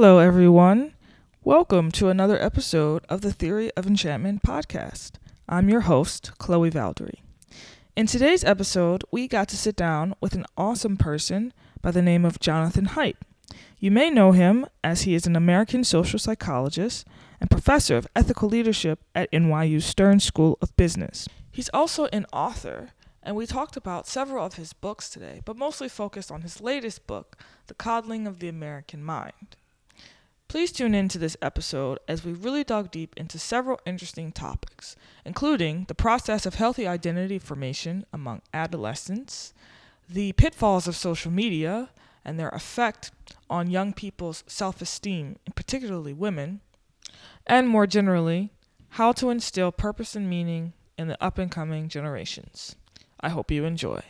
Hello, everyone. Welcome to another episode of the Theory of Enchantment podcast. I'm your host, Chloe Valdary. In today's episode, we got to sit down with an awesome person by the name of Jonathan Haidt. You may know him as he is an American social psychologist and professor of ethical leadership at NYU Stern School of Business. He's also an author, and we talked about several of his books today, but mostly focused on his latest book, The Coddling of the American Mind. Please tune in to this episode as we really dug deep into several interesting topics, including the process of healthy identity formation among adolescents, the pitfalls of social media and their effect on young people's self esteem, particularly women, and more generally, how to instill purpose and meaning in the up and coming generations. I hope you enjoy.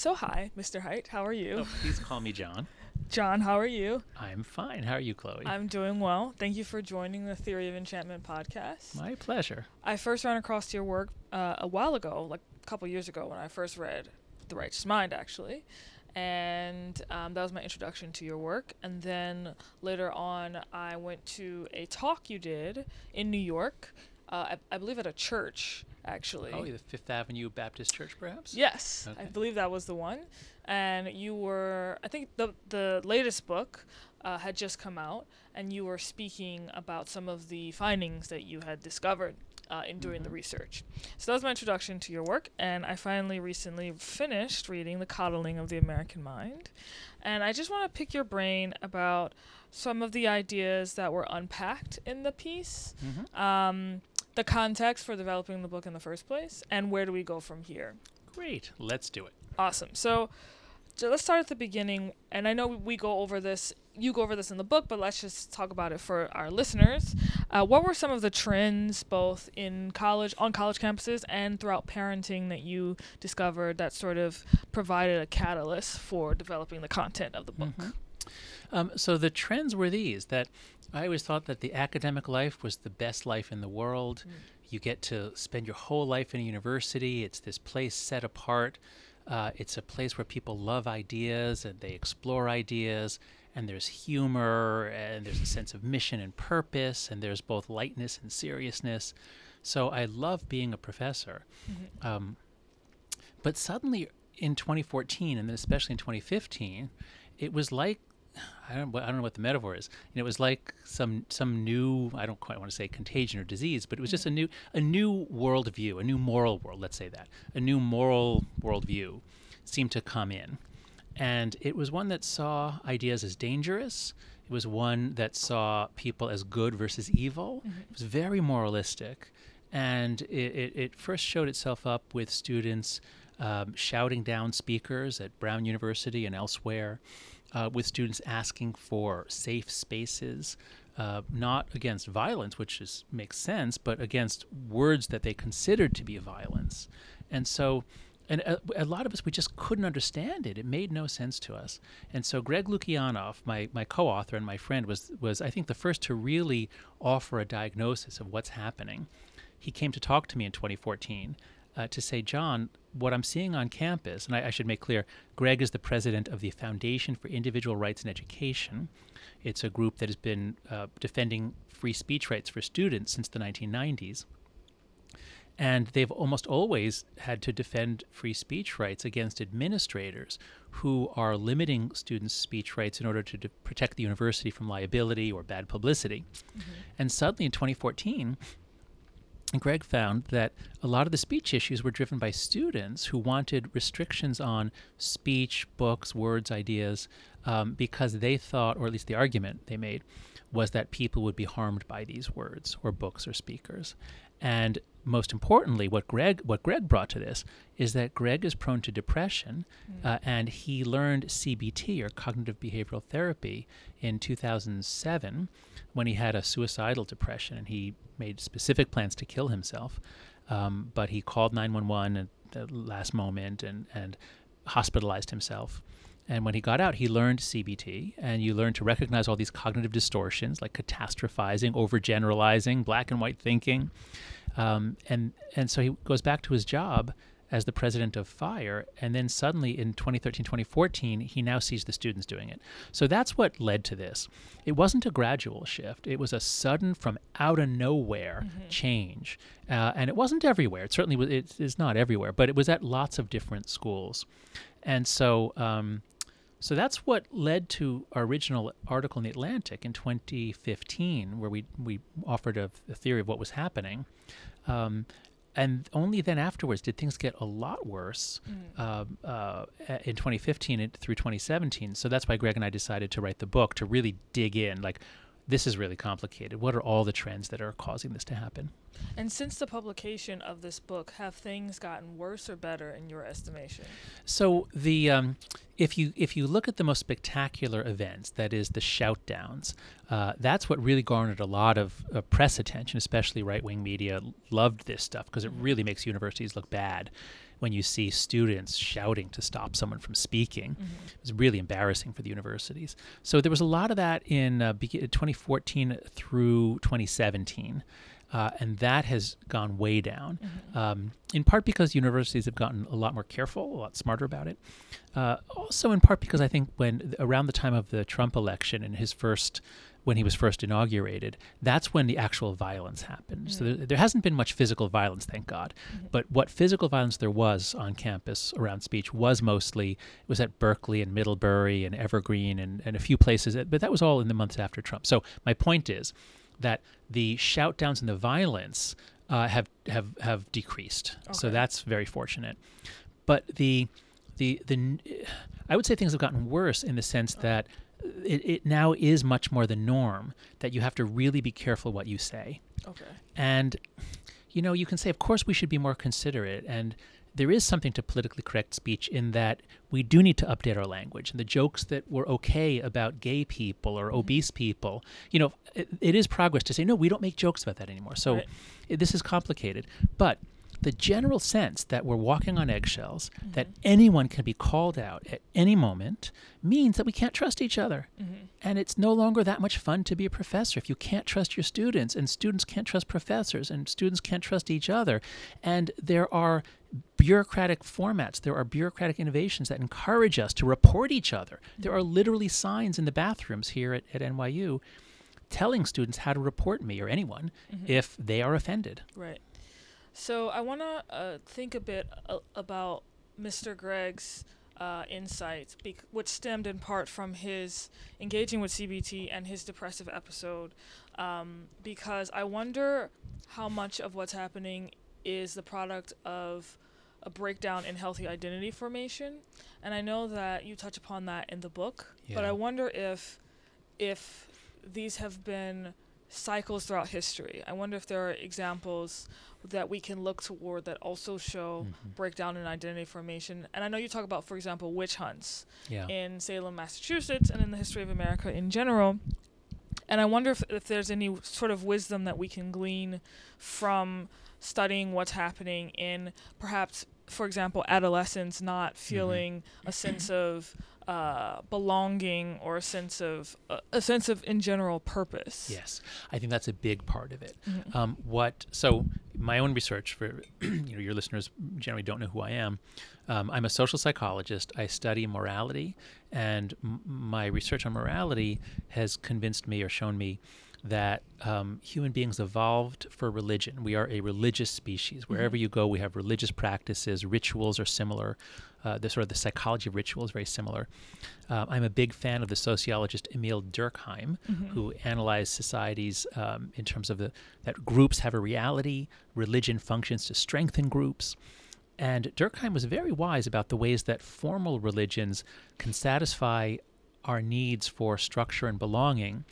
So, hi, Mr. Haidt. How are you? Oh, please call me John. John, how are you? I'm fine. How are you, Chloe? I'm doing well. Thank you for joining the Theory of Enchantment podcast. My pleasure. I first ran across your work uh, a while ago, like a couple years ago, when I first read The Righteous Mind, actually. And um, that was my introduction to your work. And then later on, I went to a talk you did in New York, uh, I, I believe at a church actually. Oh, the Fifth Avenue Baptist Church, perhaps? Yes, Okay. I believe that was the one. And you were, I think the the latest book uh, had just come out, and you were speaking about some of the findings that you had discovered uh, in doing the Mhm. research. So that was my introduction to your work, and I finally recently finished reading The Coddling of the American Mind. And I just want to pick your brain about some of the ideas that were unpacked in the piece Mm-hmm. um, the context for developing the book in the first place, and where do we go from here? Great. Let's do it. Awesome. So, so let's start at the beginning. And I know we go over this, you go over this in the book, but let's just talk about it for our listeners. Uh, what were some of the trends, both in college, on college campuses, and throughout parenting, that you discovered that sort of provided a catalyst for developing the content of the book? Mhm. Um, so the trends were these that I always thought that the academic life was the best life in the world. Mm. You get to spend your whole life in a university. It's this place set apart. Uh, it's a place where people love ideas and they explore ideas. And there's humor and there's a sense of mission and purpose. And there's both lightness and seriousness. So I love being a professor. Mhm. Um, but suddenly in 2014, and then especially in 2015, it was like I don't I don't know what the metaphor is. And it was like some some new I don't quite want to say contagion or disease, but it was just a new a new worldview, a new moral world. Let's say that a new moral worldview seemed to come in, and it was one that saw ideas as dangerous. It was one that saw people as good versus evil. It was very moralistic, and it, it, it first showed itself up with students um, shouting down speakers at Brown University and elsewhere, uh, with students asking for safe spaces, uh, not against violence, which is, makes sense, but against words that they considered to be violence. And so, and a, a lot of us, we just couldn't understand it. It made no sense to us. And so, Greg Lukianoff, my, my co author and my friend, was, was, I think, the first to really offer a diagnosis of what's happening. He came to talk to me in 2014 uh, to say, John, what I'm seeing on campus, and I, I should make clear, Greg is the president of the Foundation for Individual Rights in Education. It's a group that has been uh, defending free speech rights for students since the 1990s. And they've almost always had to defend free speech rights against administrators who are limiting students' speech rights in order to de- protect the university from liability or bad publicity. And suddenly in 2014, Greg found that a lot of the speech issues were driven by students who wanted restrictions on speech, books, words, ideas, um, because they thought, or at least the argument they made, was that people would be harmed by these words or books or speakers. And most importantly, what Greg what Greg brought to this is that Greg is prone to depression, uh, and he learned CBT or cognitive behavioral therapy in 2007 when he had a suicidal depression and he made specific plans to kill himself. Um, but he called 911 at the last moment and and hospitalized himself. And when he got out, he learned CBT, and you learn to recognize all these cognitive distortions like catastrophizing, overgeneralizing, black and white thinking. Um, and and so he goes back to his job as the president of FIRE and then suddenly in 2013 2014 he now sees the students doing it. So that's what led to this. It wasn't a gradual shift. It was a sudden from out of nowhere change. Uh, and it wasn't everywhere. It certainly was it is not everywhere but it was at lots of different schools. And so um, so that's what led to our original article in the Atlantic in 2015, where we we offered a, a theory of what was happening. Um, and only then afterwards did things get a lot worse uh, uh, in 2015 and through 2017. So that's why Greg and I decided to write the book to really dig in. Like, this is really complicated. What are all the trends that are causing this to happen? And since the publication of this book, have things gotten worse or better in your estimation? So the um, if you if you look at the most spectacular events, that is the shoutdowns, uh, that's what really garnered a lot of uh, press attention, especially right wing media loved this stuff because it really makes universities look bad when you see students shouting to stop someone from speaking. It was really embarrassing for the universities. So there was a lot of that in uh, 2014 through 2017. Uh, and that has gone way down, um, in part because universities have gotten a lot more careful, a lot smarter about it. Uh, also, in part because I think when around the time of the Trump election and his first, when he was first inaugurated, that's when the actual violence happened. So there, there hasn't been much physical violence, thank God. But what physical violence there was on campus around speech was mostly it was at Berkeley and Middlebury and Evergreen and, and a few places, but that was all in the months after Trump. So my point is that the shoutdowns and the violence uh, have have have decreased. So that's very fortunate. But the the the I would say things have gotten worse in the sense that it, it now is much more the norm that you have to really be careful what you say. Okay. And, you know, you can say, of course, we should be more considerate. And there is something to politically correct speech in that we do need to update our language. And the jokes that were okay about gay people or mm-hmm. obese people, you know, it, it is progress to say, no, we don't make jokes about that anymore. So Right. this is complicated. But the general sense that we're walking on eggshells, mm-hmm. that anyone can be called out at any moment, means that we can't trust each other. Mm-hmm. And it's no longer that much fun to be a professor if you can't trust your students, and students can't trust professors, and students can't trust each other. And there are bureaucratic formats, there are bureaucratic innovations that encourage us to report each other. Mm-hmm. There are literally signs in the bathrooms here at, at NYU telling students how to report me or anyone if they are offended. Right. So I want to uh, think a bit uh, about Mr. Greg's uh, insights, bec- which stemmed in part from his engaging with CBT and his depressive episode, um, because I wonder how much of what's happening is the product of a breakdown in healthy identity formation. And I know that you touch upon that in the book, but I wonder if if these have been cycles throughout history. I wonder if there are examples that we can look toward that also show Mhm. breakdown in identity formation. And I know you talk about, for example, witch hunts Yeah. in Salem, Massachusetts, and in the history of America in general. And I wonder if, if there's any sort of wisdom that we can glean from studying what's happening in perhaps, for example, adolescents not feeling a sense of uh, belonging or a sense of uh, a sense of in general purpose. Yes, I think that's a big part of it. Mhm. Um, what so my own research for you know your listeners generally don't know who I am. Um, I'm a social psychologist. I study morality, and m- my research on morality has convinced me or shown me that um, human beings evolved for religion. We are a religious species. Wherever you go, we have religious practices. Rituals are similar. Uh, the sort of the psychology of ritual is very similar. Uh, I'm a big fan of the sociologist Emile Durkheim, who analyzed societies um, in terms of the that groups have a reality, religion functions to strengthen groups. And Durkheim was very wise about the ways that formal religions can satisfy our needs for structure and belonging.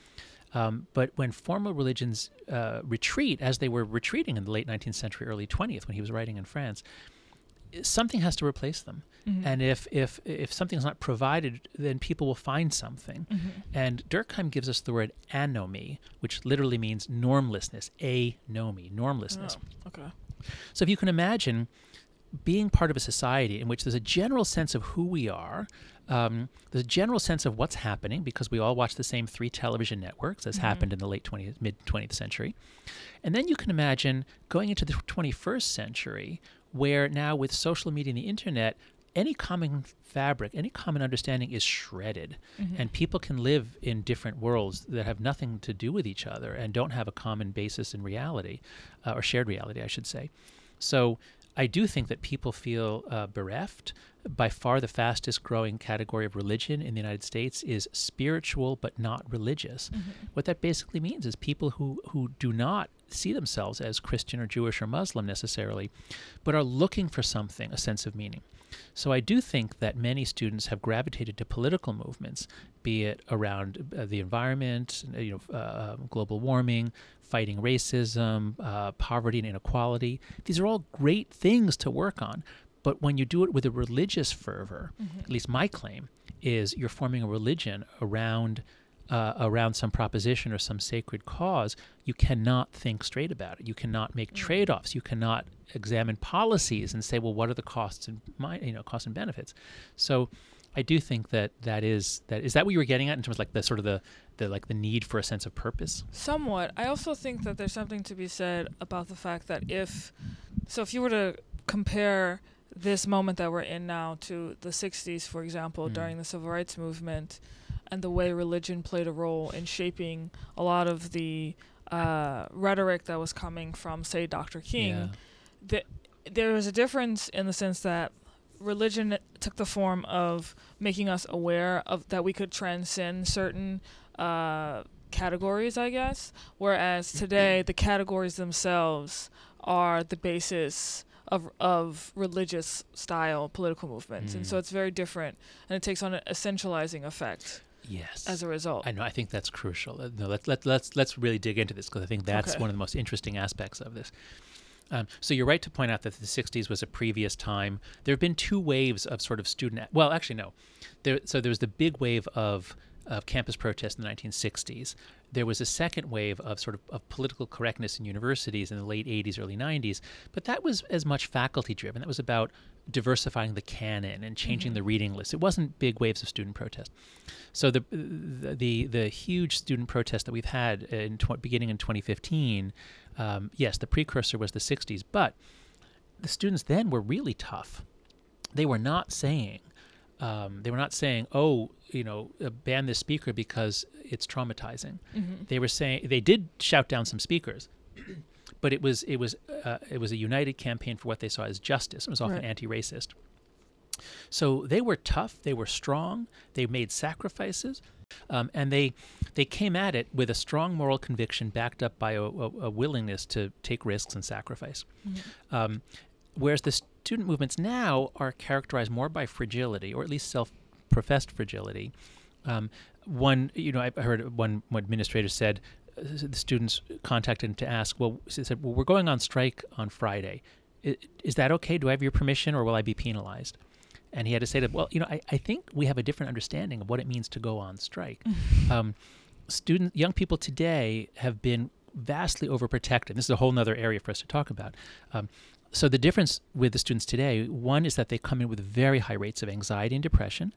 Um, but when formal religions uh, retreat, as they were retreating in the late 19th century, early 20th, when he was writing in France, something has to replace them. Mhm. And if, if, if something's not provided, then people will find something. Mhm. And Durkheim gives us the word anomie, which literally means normlessness, anomie, normlessness. Oh, okay. So if you can imagine being part of a society in which there's a general sense of who we are, um, there's a general sense of what's happening because we all watch the same three television networks as happened in the late 20th, mid 20th century. And then you can imagine going into the 21st century where now with social media and the internet, any common fabric, any common understanding is shredded, Mm-hmm. and people can live in different worlds that have nothing to do with each other and don't have a common basis in reality, uh, or shared reality, I should say. So I do think that people feel uh, bereft. By far, the fastest growing category of religion in the United States is spiritual but not religious. What that basically means is people who, who do not see themselves as Christian or Jewish or Muslim necessarily, but are looking for something, a sense of meaning. So I do think that many students have gravitated to political movements, be it around uh, the environment, uh, you know, uh, um, global warming, fighting racism, uh, poverty and inequality. These are all great things to work on. But when you do it with a religious fervor, at least my claim is you're forming a religion around uh, around some proposition or some sacred cause, you cannot think straight about it. You cannot make trade-offs. You cannot examine policies and say, well, what are the costs and my, you know, costs and benefits. So, I do think that that is that is that what you were getting at in terms of like the sort of the the like the need for a sense of purpose. Somewhat. I also think that there's something to be said about the fact that if, so if you were to compare this moment that we're in now to the 60s, for example, Mm. during the civil rights movement, and the way religion played a role in shaping a lot of the uh, rhetoric that was coming from, say, Dr. King, Yeah. the, there was a difference in the sense that religion took the form of making us aware of that we could transcend certain uh, categories, I guess. Whereas today, the categories themselves are the basis of of religious style political movements, and so Mm. it's very different, and it takes on a, centralizing effect Yes. as a result. I know. I think that's crucial. Uh, No, let, let, let's let's really dig into this because I think that's Okay. one of the most interesting aspects of this. Um, so you're right to point out that the 60s was a previous time. There have been two waves of sort of student. a- Well, actually, no. There, so there was the big wave of of campus protest in the 1960s. There was a second wave of sort of, of political correctness in universities in the late 80s, early 90s, but that was as much faculty driven. That was about diversifying the canon and changing the reading list. It wasn't big waves of student protest. So the the the, the huge student protest that we've had in tw- beginning in 2015, um, yes, the precursor was the 60s, but the students then were really tough. They were not saying, um, they were not saying, oh, you know, uh, ban this speaker because it's traumatizing. Mhm. They were saying they did shout down some speakers, but it was it was uh, it was a united campaign for what they saw as justice. It was often Right. anti-racist. So they were tough. They were strong. They made sacrifices, um, and they they came at it with a strong moral conviction, backed up by a, a, a willingness to take risks and sacrifice. Um, whereas the student movements now are characterized more by fragility, or at least self-professed fragility. Um, one, you know, I heard one, one administrator said uh, the students contacted him to ask, well, he said, well, we're going on strike on Friday. I- Is that okay? Do I have your permission, or will I be penalized? And he had to say that, well, you know, I, I think we have a different understanding of what it means to go on strike. um, student, young people today have been vastly overprotected. This is a whole other area for us to talk about. Um, so the difference with the students today, one is that they come in with very high rates of anxiety and depression.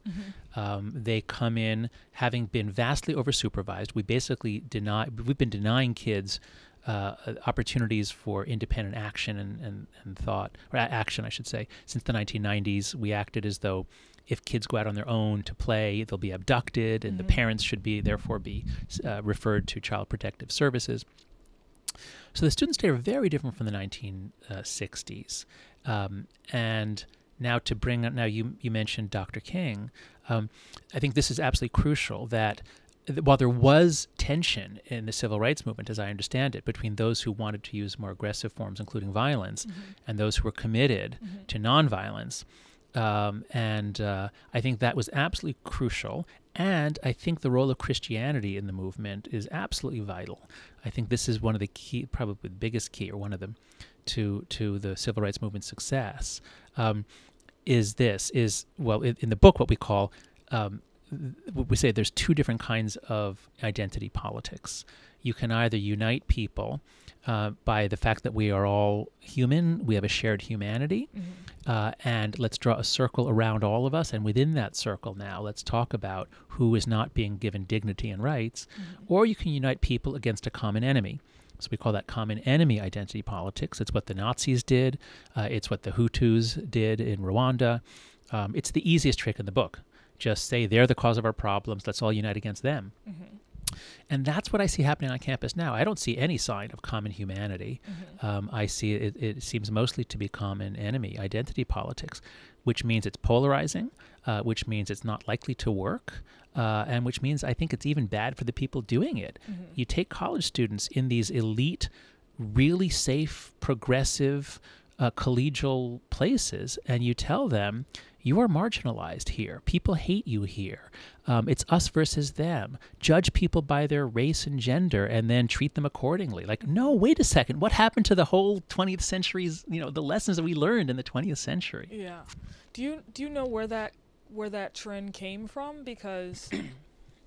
Um, they come in having been vastly oversupervised. We basically deny. We've been denying kids uh, opportunities for independent action and, and, and thought, or action, I should say. Since the 1990s, we acted as though if kids go out on their own to play, they'll be abducted, and the Mhm. parents should be therefore be uh, referred to child protective services. So the students today are very different from the 1960s, um, and now to bring now you you mentioned Dr. King, um, I think this is absolutely crucial that while there was tension in the civil rights movement, as I understand it, between those who wanted to use more aggressive forms, including violence, and those who were committed to nonviolence. Um, and uh, I think that was absolutely crucial. And I think the role of Christianity in the movement is absolutely vital. I think this is one of the key, probably the biggest key, or one of them, to to the civil rights movement's success. Um, is this is well in, in the book what we call um, we say there's two different kinds of identity politics. You can either unite people uh, by the fact that we are all human, we have a shared humanity, uh, and let's draw a circle around all of us. And within that circle now, let's talk about who is not being given dignity and rights. Or you can unite people against a common enemy. So we call that common enemy identity politics. It's what the Nazis did. Uh, it's what the Hutus did in Rwanda. Um, it's the easiest trick in the book. Just say they're the cause of our problems. Let's all unite against them. Mm-hmm. And that's what I see happening on campus now. I don't see any sign of common humanity. Mm-hmm. Um, I see it, it seems mostly to be common enemy identity politics, which means it's polarizing, uh, which means it's not likely to work, uh, and which means I think it's even bad for the people doing it. Mm-hmm. You take college students in these elite, really safe, progressive, uh, collegial places, and you tell them, you are marginalized here. People hate you here. Um, it's us versus them. Judge people by their race and gender and then treat them accordingly. Like, no, wait a second. What happened to the whole 20th century's, you know, the lessons that we learned in the 20th century? Yeah. Do you do you know where that where that trend came from? Because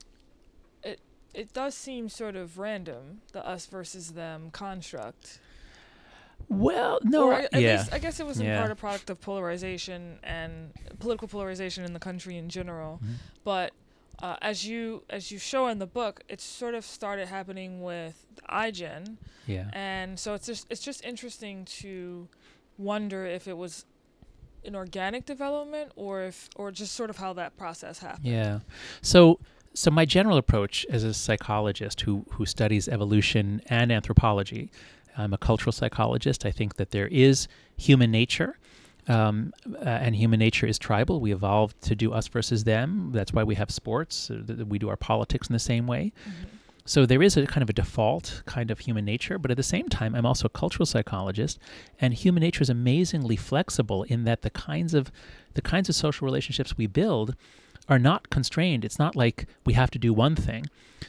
it it does seem sort of random, the us versus them construct. Well, no, Or I- at yeah. least I guess it was in Yeah. part a product of polarization and political polarization in the country in general. Mhm. But uh, as you as you show in the book, it sort of started happening with iGen, yeah. and so it's just it's just interesting to wonder if it was an organic development or if or just sort of how that process happened. Yeah. So so my general approach as a psychologist who who studies evolution and anthropology, I'm a cultural psychologist. I think that there is human nature. Um, uh, and human nature is tribal. We evolved to do us versus them. That's why we have sports. Th- we do our politics in the same way. Mhm. So there is a kind of a default kind of human nature, but at the same time, I'm also a cultural psychologist, and human nature is amazingly flexible in that the kinds of the kinds of social relationships we build are not constrained. It's not like we have to do one thing.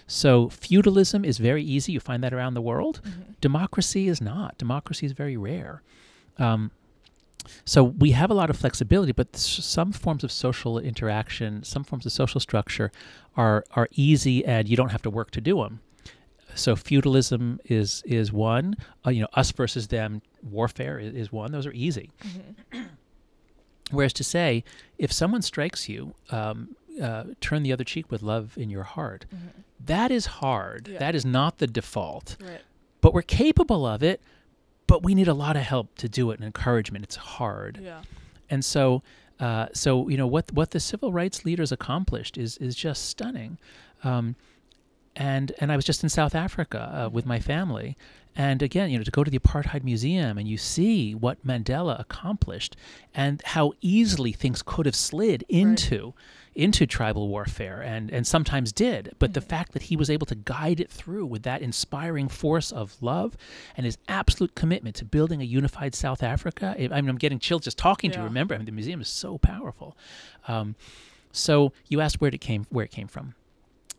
So feudalism is very easy. You find that around the world. Mhm. Democracy is not. Democracy is very rare. Um, so we have a lot of flexibility, but s- some forms of social interaction, some forms of social structure, are are easy, and you don't have to work to do them. So feudalism is is one. Uh, you know, us versus them warfare is, is one. Those are easy. Mhm. Whereas to say, if someone strikes you, um, uh, turn the other cheek with love in your heart. Mhm. That is hard. Yeah. That is not the default. Right. But we're capable of it. But we need a lot of help to do it and encouragement. It's hard. Yeah. And so, uh, so you know what what the civil rights leaders accomplished is is just stunning. Um, and and I was just in South Africa uh, with my family, and again, you know, to go to the apartheid museum and you see what Mandela accomplished and how easily things could have slid into into tribal warfare and and sometimes did. But the Mhm. fact that he was able to guide it through with that inspiring force of love and his absolute commitment to building a unified South Africa. I I mean, I'm getting chills just talking to Yeah. remember. I mean, the museum is so powerful. Um, so you asked where it came where it came from.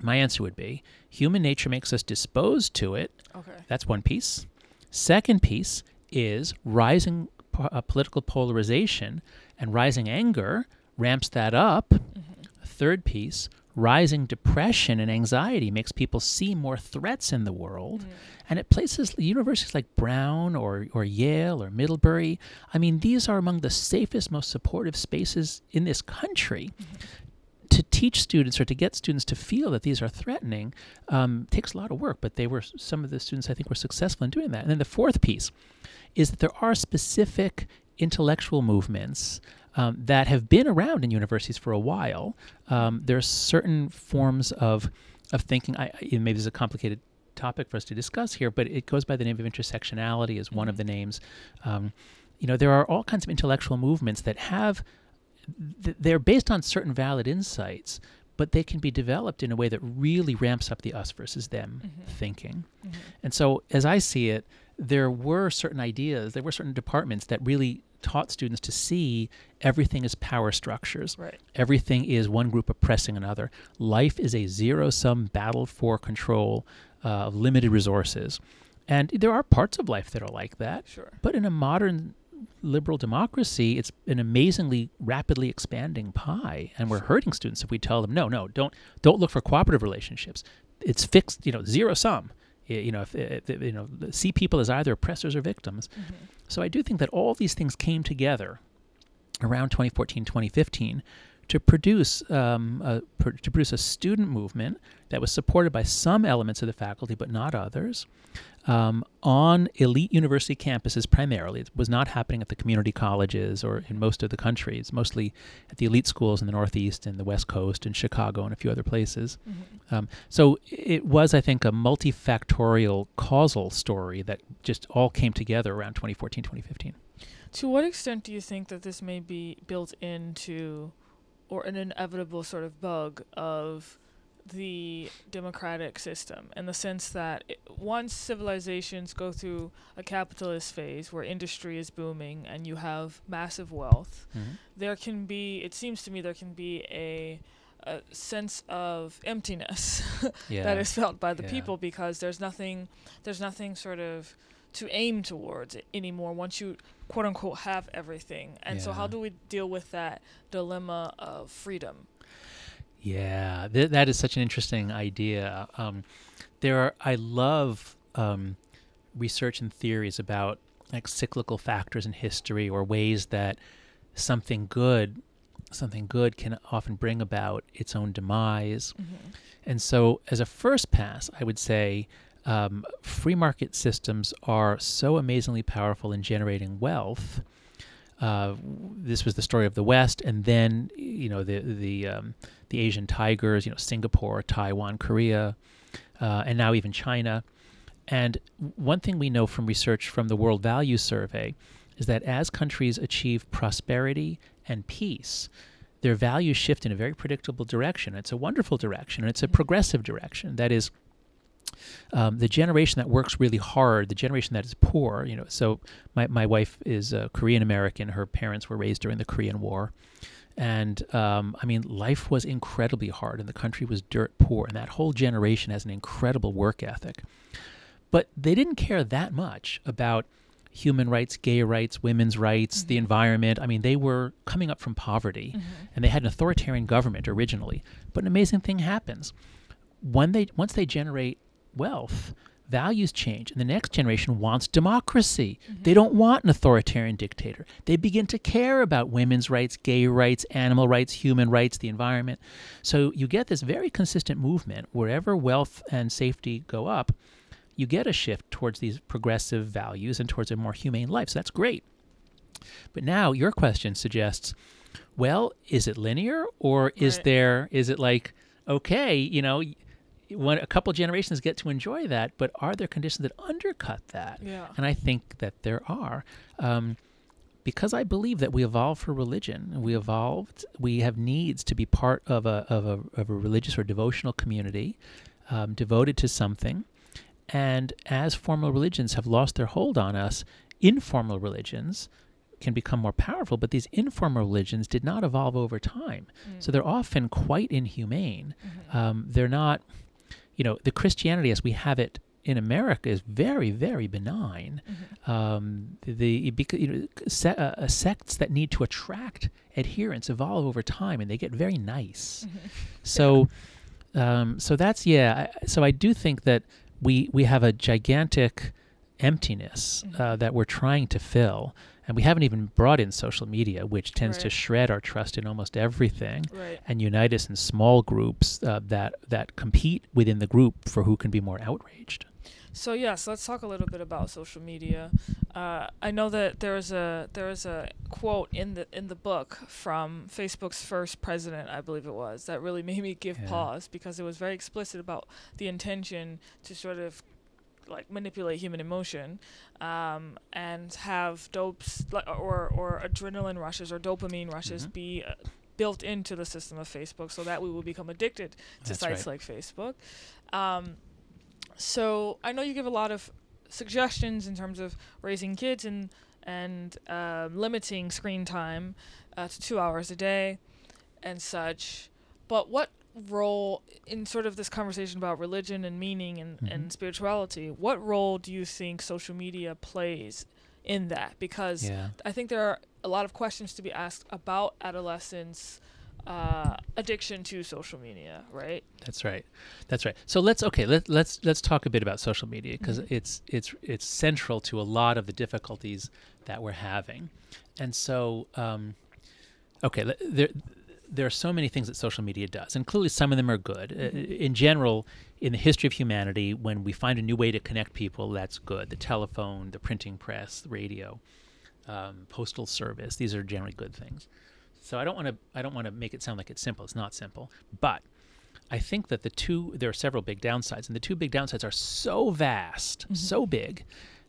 My answer would be human nature makes us disposed to it. Okay. That's one piece. Second piece is rising po- uh, political polarization and rising anger ramps that up. Mhm. Third piece, rising depression and anxiety makes people see more threats in the world. Mhm. And at places, universities like Brown or, or Yale or Middlebury, I mean, these are among the safest, most supportive spaces in this country. To teach students or to get students to feel that these are threatening um, takes a lot of work, but they were some of the students I think were successful in doing that. And then the fourth piece is that there are specific intellectual movements um, that have been around in universities for a while. Um, there are certain forms of of thinking. I, I maybe this is a complicated topic for us to discuss here, but it goes by the name of intersectionality as one of Mhm. the names. Um, you know, there are all kinds of intellectual movements that have th- they're based on certain valid insights, but they can be developed in a way that really ramps up the us versus them Mhm. thinking. Mhm. And so, as I see it, there were certain ideas, there were certain departments that really taught students to see everything as power structures. Right. Everything is one group oppressing another. Life is a zero sum battle for control uh, of limited resources. And there are parts of life that are like that. Sure. But in a modern liberal democracy, it's an amazingly rapidly expanding pie, and we're hurting students if we tell them, no, no, don't don't look for cooperative relationships. It's fixed, you know, zero sum. You know, if, if you know, see people as either oppressors or victims. Mhm. So I do think that all these things came together around 2014, 2015 to produce um, a, pr- to produce a student movement that was supported by some elements of the faculty but not others um, on elite university campuses primarily. It was not happening at the community colleges or in most of the country. It's mostly at the elite schools in the Northeast and the West Coast and Chicago and a few other places. Mm-hmm. Um, so it was, I think, a multifactorial causal story that just all came together around 2014, 2015. To what extent do you think that this may be built into or an inevitable sort of bug of the democratic system in the sense that it, once civilizations go through a capitalist phase where industry is booming and you have massive wealth, Mm-hmm. there can be, it seems to me, there can be a, a sense of emptiness Yeah. that is felt by the Yeah. people because there's nothing, there's nothing sort of to aim towards anymore once you quote unquote have everything. And so, how do we deal with that dilemma of freedom? Yeah, th- that is such an interesting idea. Um, there are, I love um, research and theories about like cyclical factors in history or ways that something good, something good can often bring about its own demise. Mm-hmm. And so, as a first pass, I would say um, free market systems are so amazingly powerful in generating wealth. Uh, this was the story of the West, and then you know the the um, the Asian tigers, you know Singapore, Taiwan, Korea, uh, and now even China. And one thing we know from research from the World Value Survey is that as countries achieve prosperity and peace, their values shift in a very predictable direction. It's a wonderful direction, and it's a Mhm. progressive direction. That is, um, the generation that works really hard, the generation that is poor. You know, so my my wife is a Korean American. Her parents were raised during the Korean War, and um, I mean, life was incredibly hard, and the country was dirt poor, and that whole generation has an incredible work ethic. But they didn't care that much about human rights, gay rights, women's rights, the Mhm. environment. I mean, they were coming up from poverty Mm-hmm. and they had an authoritarian government originally. But an amazing thing happens when they once they generate wealth, values change, and the next generation wants democracy. Mm-hmm. They don't want an authoritarian dictator. They begin to care about women's rights, gay rights, animal rights, human rights, the environment. So you get this very consistent movement wherever wealth and safety go up. You get a shift towards these progressive values and towards a more humane life. So that's great. But now your question suggests, well, is it linear or is Right. there is it like okay, you know, when a couple generations get to enjoy that, but are there conditions that undercut that? Yeah. And I think that there are. Um, because I believe that we evolved for religion. We evolved. We have needs to be part of a of a, of a religious or devotional community, um, devoted to something. And as formal religions have lost their hold on us, informal religions can become more powerful. But these informal religions did not evolve over time, so they're often quite inhumane. Mhm. Um, they're not, you know, the Christianity as we have it in America is very, very benign. Mhm. Um, the because you know, se- uh, uh, sects that need to attract adherents evolve over time, and they get very nice. Mhm. So, um, so that's yeah. I, so I do think that we we have a gigantic emptiness uh, Mhm. that we're trying to fill, and we haven't even brought in social media, which tends to shred our trust in almost everything Right. and unite us in small groups uh, that that compete within the group for who can be more outraged. So yes, let's talk a little bit about social media. Uh, I know that there is a there is a quote in the in the book from Facebook's first president, I believe it was, that really made me give Yeah. pause because it was very explicit about the intention to sort of like manipulate human emotion um, and have dopes like, or or adrenaline rushes or dopamine rushes Mhm. be uh, built into the system of Facebook so that we will become addicted to That's sites right. like Facebook. Um, so I know you give a lot of suggestions in terms of raising kids and and um limiting screen time uh, to two hours a day and such. But what role in sort of this conversation about religion and meaning and, Mhm. and spirituality, what role do you think social media plays in that? Because Yeah. I think there are a lot of questions to be asked about adolescence uh, addiction to social media, right? That's right. That's right. So let's okay. Let, let's let's talk a bit about social media because Mhm. it's it's it's central to a lot of the difficulties that we're having, and so um, okay. There, there are so many things that social media does, and clearly some of them are good. Uh, in general, in the history of humanity, when we find a new way to connect people, that's good. The telephone, the printing press, the radio, um, postal service, these are generally good things. So I don't want to I don't want to make it sound like it's simple. It's not simple, but I think that the two there are several big downsides, and the two big downsides are so vast, Mm-hmm. so big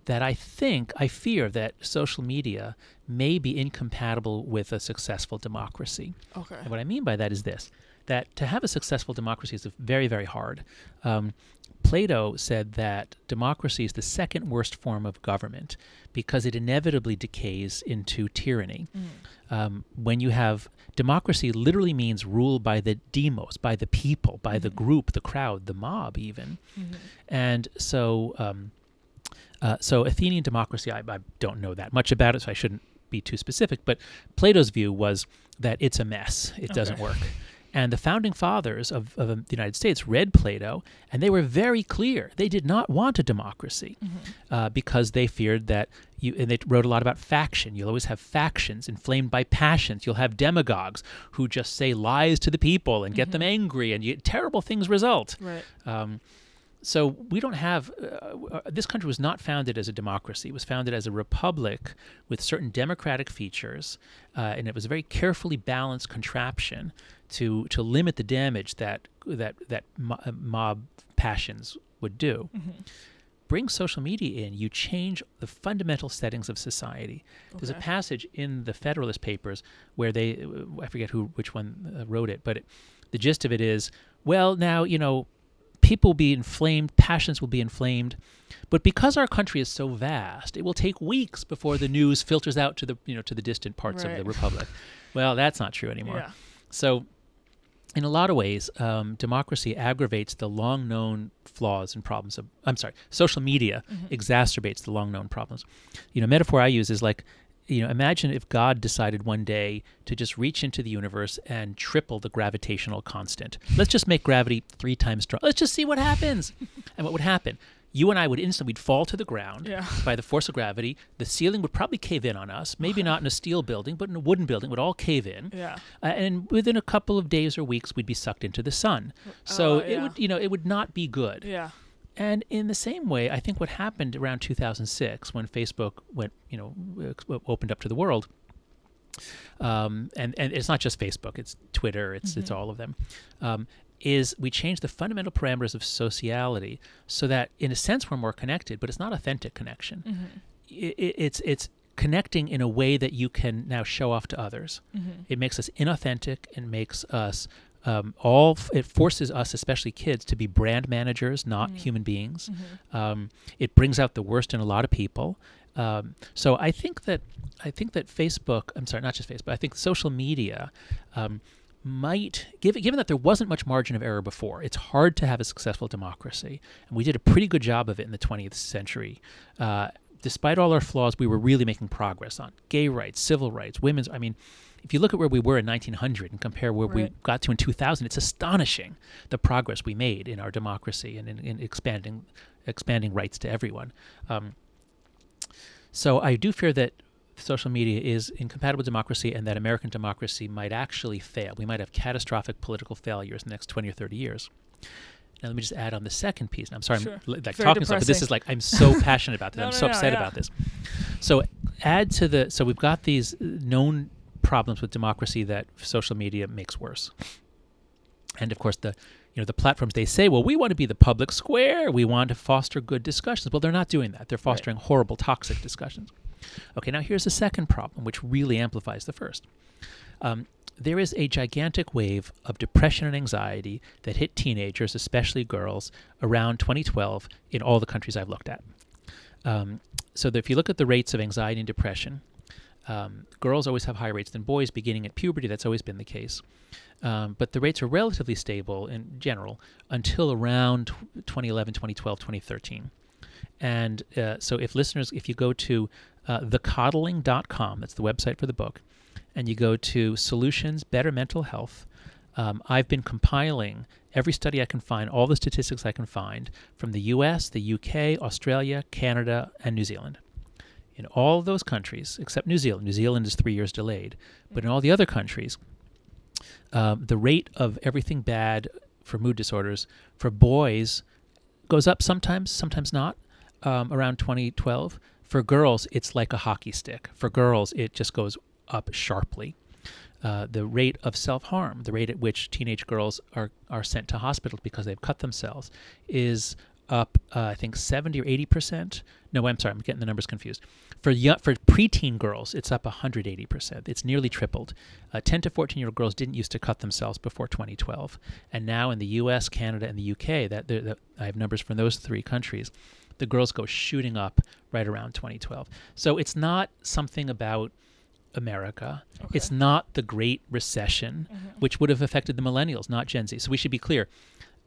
that I think I fear that social media may be incompatible with a successful democracy. Okay. And what I mean by that is this that to have a successful democracy is very, very hard. Um, Plato said that democracy is the second worst form of government because it inevitably decays into tyranny. Um, when you have democracy, literally means rule by the demos, by the people, by the group, the crowd, the mob, even. And so, um, uh, so Athenian democracy, I, I don't know that much about it, so I shouldn't be too specific. But Plato's view was that it's a mess; it doesn't work. And the founding fathers of, of um, the United States read Plato, and they were very clear. They did not want a democracy uh, because they feared that you. And they wrote a lot about faction. You'll always have factions inflamed by passions. You'll have demagogues who just say lies to the people and get them angry, and you, terrible things result. Right. Um, so we don't have uh, uh, this country was not founded as a democracy. It was founded as a republic with certain democratic features, uh, and it was a very carefully balanced contraption to to limit the damage that that that uh, mob passions would do. Bring social media in, you change the fundamental settings of society. There's a passage in the Federalist Papers where they, uh, I forget who, which one wrote it, but it, the gist of it is, well, now you know, people will be inflamed, passions will be inflamed, but because our country is so vast, it will take weeks before the news filters out to the, you know, to the distant parts of the republic. well, that's not true anymore. Yeah. So, in a lot of ways, um, democracy aggravates the long known flaws and problems of, I'm sorry, social media exacerbates the long known problems. You know, metaphor I use is like, you know, imagine if God decided one day to just reach into the universe and triple the gravitational constant. Let's just make gravity three times strong. Let's just see what happens. and what would happen? You and I would instantly we'd fall to the ground Yeah. by the force of gravity. The ceiling would probably cave in on us. Maybe not in a steel building, but in a wooden building, it would all cave in. Yeah. Uh, and within a couple of days or weeks, we'd be sucked into the sun. So Oh, it would, you know, it would not be good. Yeah. And in the same way, I think what happened around 2006 when Facebook went, you know, opened up to the world. Um, and and it's not just Facebook; it's Twitter, it's it's all of them. Um, is we change the fundamental parameters of sociality so that, in a sense, we're more connected, but it's not authentic connection. I i it's it's connecting in a way that you can now show off to others. It makes us inauthentic and makes us um, all. f- It forces us, especially kids, to be brand managers, not human beings. Um, it brings out the worst in a lot of people. Um, so I think that I think that Facebook. I'm sorry, not just Facebook. I think social media. Um, might given given that there wasn't much margin of error before, it's hard to have a successful democracy, and we did a pretty good job of it in the 20th century. Uh, despite all our flaws, we were really making progress on gay rights, civil rights, women's. I mean, if you look at where we were in 1900 and compare where we got to in 2000, it's astonishing the progress we made in our democracy and in, in expanding expanding rights to everyone. Um, so I do fear that social media is incompatible with democracy and that American democracy might actually fail. We might have catastrophic political failures in the next 20 or 30 years. Now, let me just add on the second piece. I'm sorry, Sure. I'm like Very talking stuff, but this is like I'm so passionate about this. No, I'm no, so no, upset yeah. about this. So, add to the so we've got these uh, known problems with democracy that social media makes worse. And of course, the you know the platforms they say, well, we want to be the public square. We want to foster good discussions. Well, they're not doing that. They're fostering horrible, toxic discussions. Okay, now here's the second problem, which really amplifies the first. Um, there is a gigantic wave of depression and anxiety that hit teenagers, especially girls, around 2012 in all the countries I've looked at. Um, so if you look at the rates of anxiety and depression, um, girls always have higher rates than boys beginning at puberty. That's always been the case. Um, but the rates are relatively stable in general until around 2011, 2012, 2013. And uh, so, if listeners, if you go to uh, thecoddling.com, that's the website for the book, and you go to Solutions Better Mental Health, um, I've been compiling every study I can find, all the statistics I can find from the US, the UK, Australia, Canada, and New Zealand. In all those countries, except New Zealand, New Zealand is three years delayed, but in all the other countries, um, the rate of everything bad for mood disorders for boys goes up sometimes, sometimes not, um, around 2012. For girls, it's like a hockey stick. For girls, it just goes up sharply. Uh, the rate of self harm, the rate at which teenage girls are, are sent to hospitals because they've cut themselves, is up, uh, I think, 70 or 80 percent. No, I'm sorry, I'm getting the numbers confused. For young, for preteen girls, it's up 180 percent. It's nearly tripled. Uh, 10 to 14 year old girls didn't used to cut themselves before 2012, and now in the U.S., Canada, and the U.K., that, that I have numbers from those three countries. The girls go shooting up right around 2012. So it's not something about America. Okay. It's not the Great Recession, Mhm. which would have affected the millennials, not Gen Z. So we should be clear.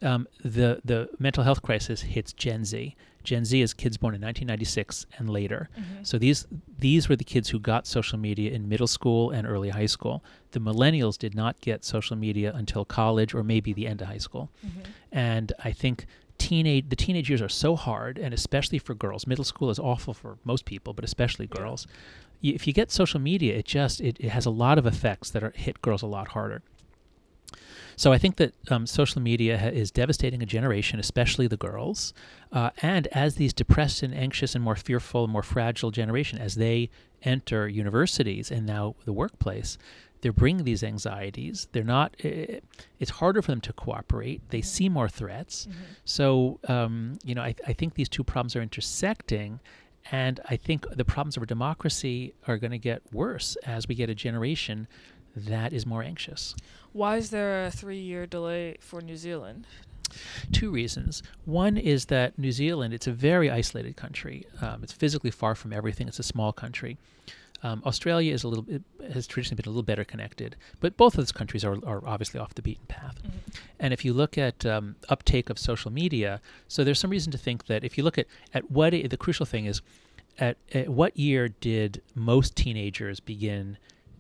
Um, the the mental health crisis hits Gen Z. Gen Z is kids born in 1996 and later. Mhm. So these these were the kids who got social media in middle school and early high school. The millennials did not get social media until college or maybe the end of high school. Mhm. And I think teenage the teenage years are so hard, and especially for girls. Middle school is awful for most people, but especially girls. Y if you get social media, it just it, it has a lot of effects that are hit girls a lot harder. So I think that um, social media ha- is devastating a generation, especially the girls. Uh, and as these depressed and anxious and more fearful, and more fragile generation, as they enter universities and now the workplace, they're bringing these anxieties. They're not. eh, It's harder for them to cooperate. They see more threats. Mhm. So um, you know, I, I think these two problems are intersecting, and I think the problems of our democracy are going to get worse as we get a generation that is more anxious. Why is there a three-year delay for New Zealand? Two reasons. One is that New Zealand, it's a very isolated country. Um, it's physically far from everything. It's a small country. Um, Australia is a little bit, has traditionally been a little better connected, but both of those countries are, are obviously off the beaten path. Mhm. And if you look at um, uptake of social media, so there's some reason to think that if you look at, at what the crucial thing is, at, at what year did most teenagers begin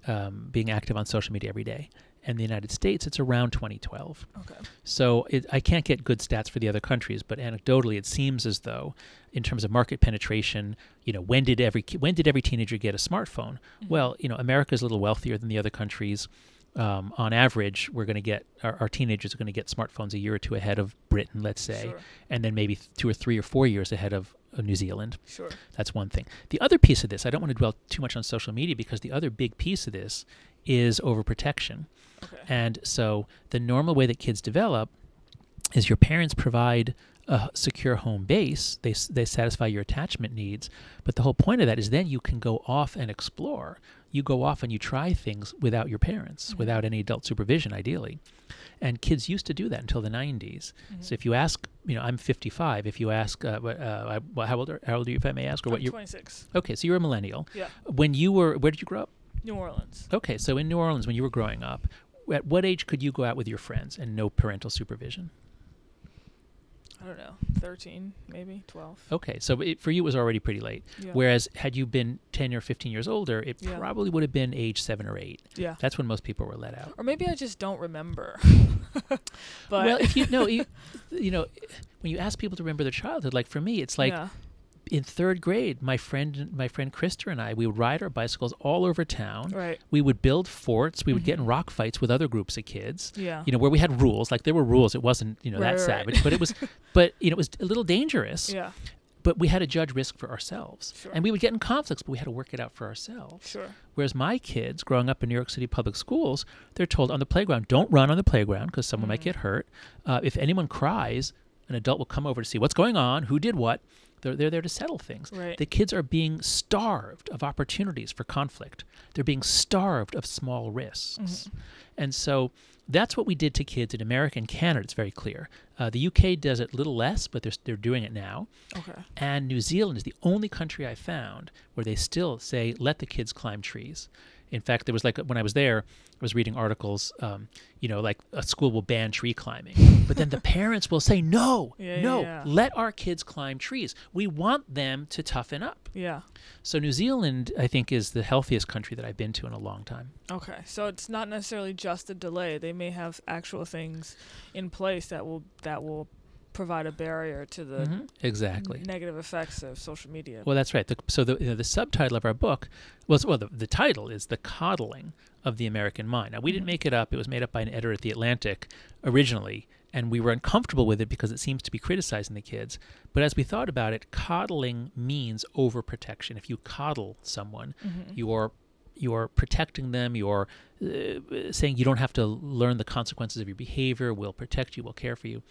um, being active on social media every day? In the United States, it's around 2012. Okay. So it, I can't get good stats for the other countries, but anecdotally, it seems as though, in terms of market penetration, you know, when did every when did every teenager get a smartphone? Mhm. Well, you know, America is a little wealthier than the other countries. Um, on average, we're going to get our, our teenagers are going to get smartphones a year or two ahead of Britain, let's say, Sure. and then maybe th- two or three or four years ahead of New Zealand. Sure. That's one thing. The other piece of this, I don't want to dwell too much on social media because the other big piece of this is overprotection. Okay. And so the normal way that kids develop is your parents provide a secure home base. They, they satisfy your attachment needs. But the whole point of that is then you can go off and explore. You go off and you try things without your parents, Mhm. without any adult supervision, ideally. And kids used to do that until the 90s. Mhm. So if you ask, you know, I'm 55. If you ask, uh, what, uh, I- what- how old are, how old are you, if I may ask, or what I'm you? 26. Okay, so you're a millennial. Yeah. When you were, where did you grow up? New Orleans. Okay, so in New Orleans, when you were growing up, at what age could you go out with your friends and no parental supervision? I don't know. 13, maybe 12. Okay, so it, for you it was already pretty late. Yeah. Whereas had you been 10 or 15 years older, it Yeah. probably would have been age 7 or 8. yeah. That's when most people were let out. Or maybe I just don't remember. but well, if you know, you, you know, when you ask people to remember their childhood, like for me, it's like yeah. In third grade, my friend, my friend Krista and I, we would ride our bicycles all over town. Right. We would build forts. We would get in Mhm. rock fights with other groups of kids. Yeah. you know, where we had rules. Like there were rules. It wasn't, you know, Right, that right, right. savage, but it was, but you know, it was a little dangerous. yeah. But we had to judge risk for ourselves, Sure. and we would get in conflicts, but we had to work it out for ourselves. Sure. Whereas my kids, growing up in New York City public schools, they're told on the playground, don't run on the playground because someone might Mhm. get hurt. Uh, if anyone cries, an adult will come over to see what's going on, who did what. They're, they're there to settle things. Right. The kids are being starved of opportunities for conflict. They're being starved of small risks. Mhm. And so that's what we did to kids in America and Canada. It's very clear. Uh, the UK does it a little less, but they're, they're doing it now. Okay. And New Zealand is the only country I found where they still say, let the kids climb trees. In fact, there was like when I was there, I was reading articles, um, you know, like a school will ban tree climbing. but then the parents will say, no, Yeah, yeah, no, yeah. let our kids climb trees. We want them to toughen up. Yeah. So New Zealand, I think, is the healthiest country that I've been to in a long time. Okay. So it's not necessarily just a delay. They may have actual things in place that will that will provide a barrier to the Mhm. Exactly. negative effects of social media. Well, that's right. The, so the you know, the subtitle of our book was well, the, the title is the coddling of the American mind. Now we didn't Mhm. make it up. It was made up by an editor at the Atlantic originally, and we were uncomfortable with it because it seems to be criticizing the kids. But as we thought about it, coddling means overprotection. If you coddle someone, Mhm. you're you're protecting them. You're uh, saying you don't have to learn the consequences of your behavior. We'll protect you. We'll care for you.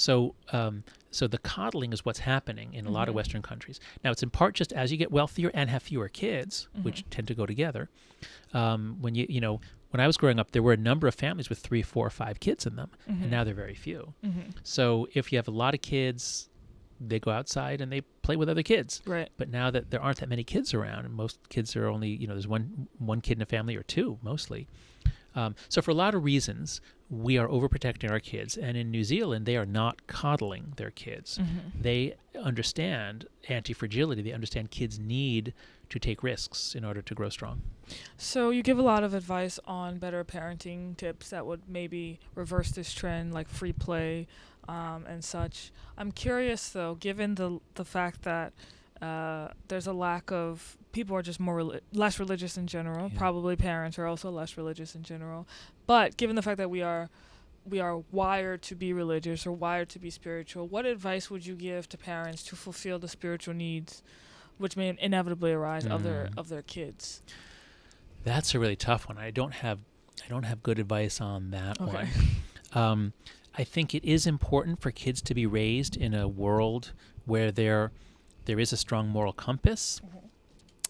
So, um, so the coddling is what's happening in a lot of Mhm. Western countries. Now, it's in part just as you get wealthier and have fewer kids, which Mhm. tend to go together. Um, when you you know when I was growing up, there were a number of families with three, four, five kids in them, Mhm. and now they're very few. Mhm. So if you have a lot of kids, they go outside and they play with other kids. right. But now that there aren't that many kids around, and most kids are only, you know, there's one one kid in a family or two mostly. Um, so for a lot of reasons, we are overprotecting our kids. And in New Zealand, they are not coddling their kids. Mhm. They understand anti-fragility. They understand kids need to take risks in order to grow strong. So you give a lot of advice on better parenting tips that would maybe reverse this trend, like free play um, and such. I'm curious though, given the the fact that uh, there's a lack of people are just more reli- less religious in general. Yeah. Probably parents are also less religious in general. But given the fact that we are we are wired to be religious or wired to be spiritual, what advice would you give to parents to fulfill the spiritual needs, which may inevitably arise of their Mm. of their kids? That's a really tough one. I don't have I don't have good advice on that Okay. one. Um, I think it is important for kids to be raised in a world where there there is a strong moral compass,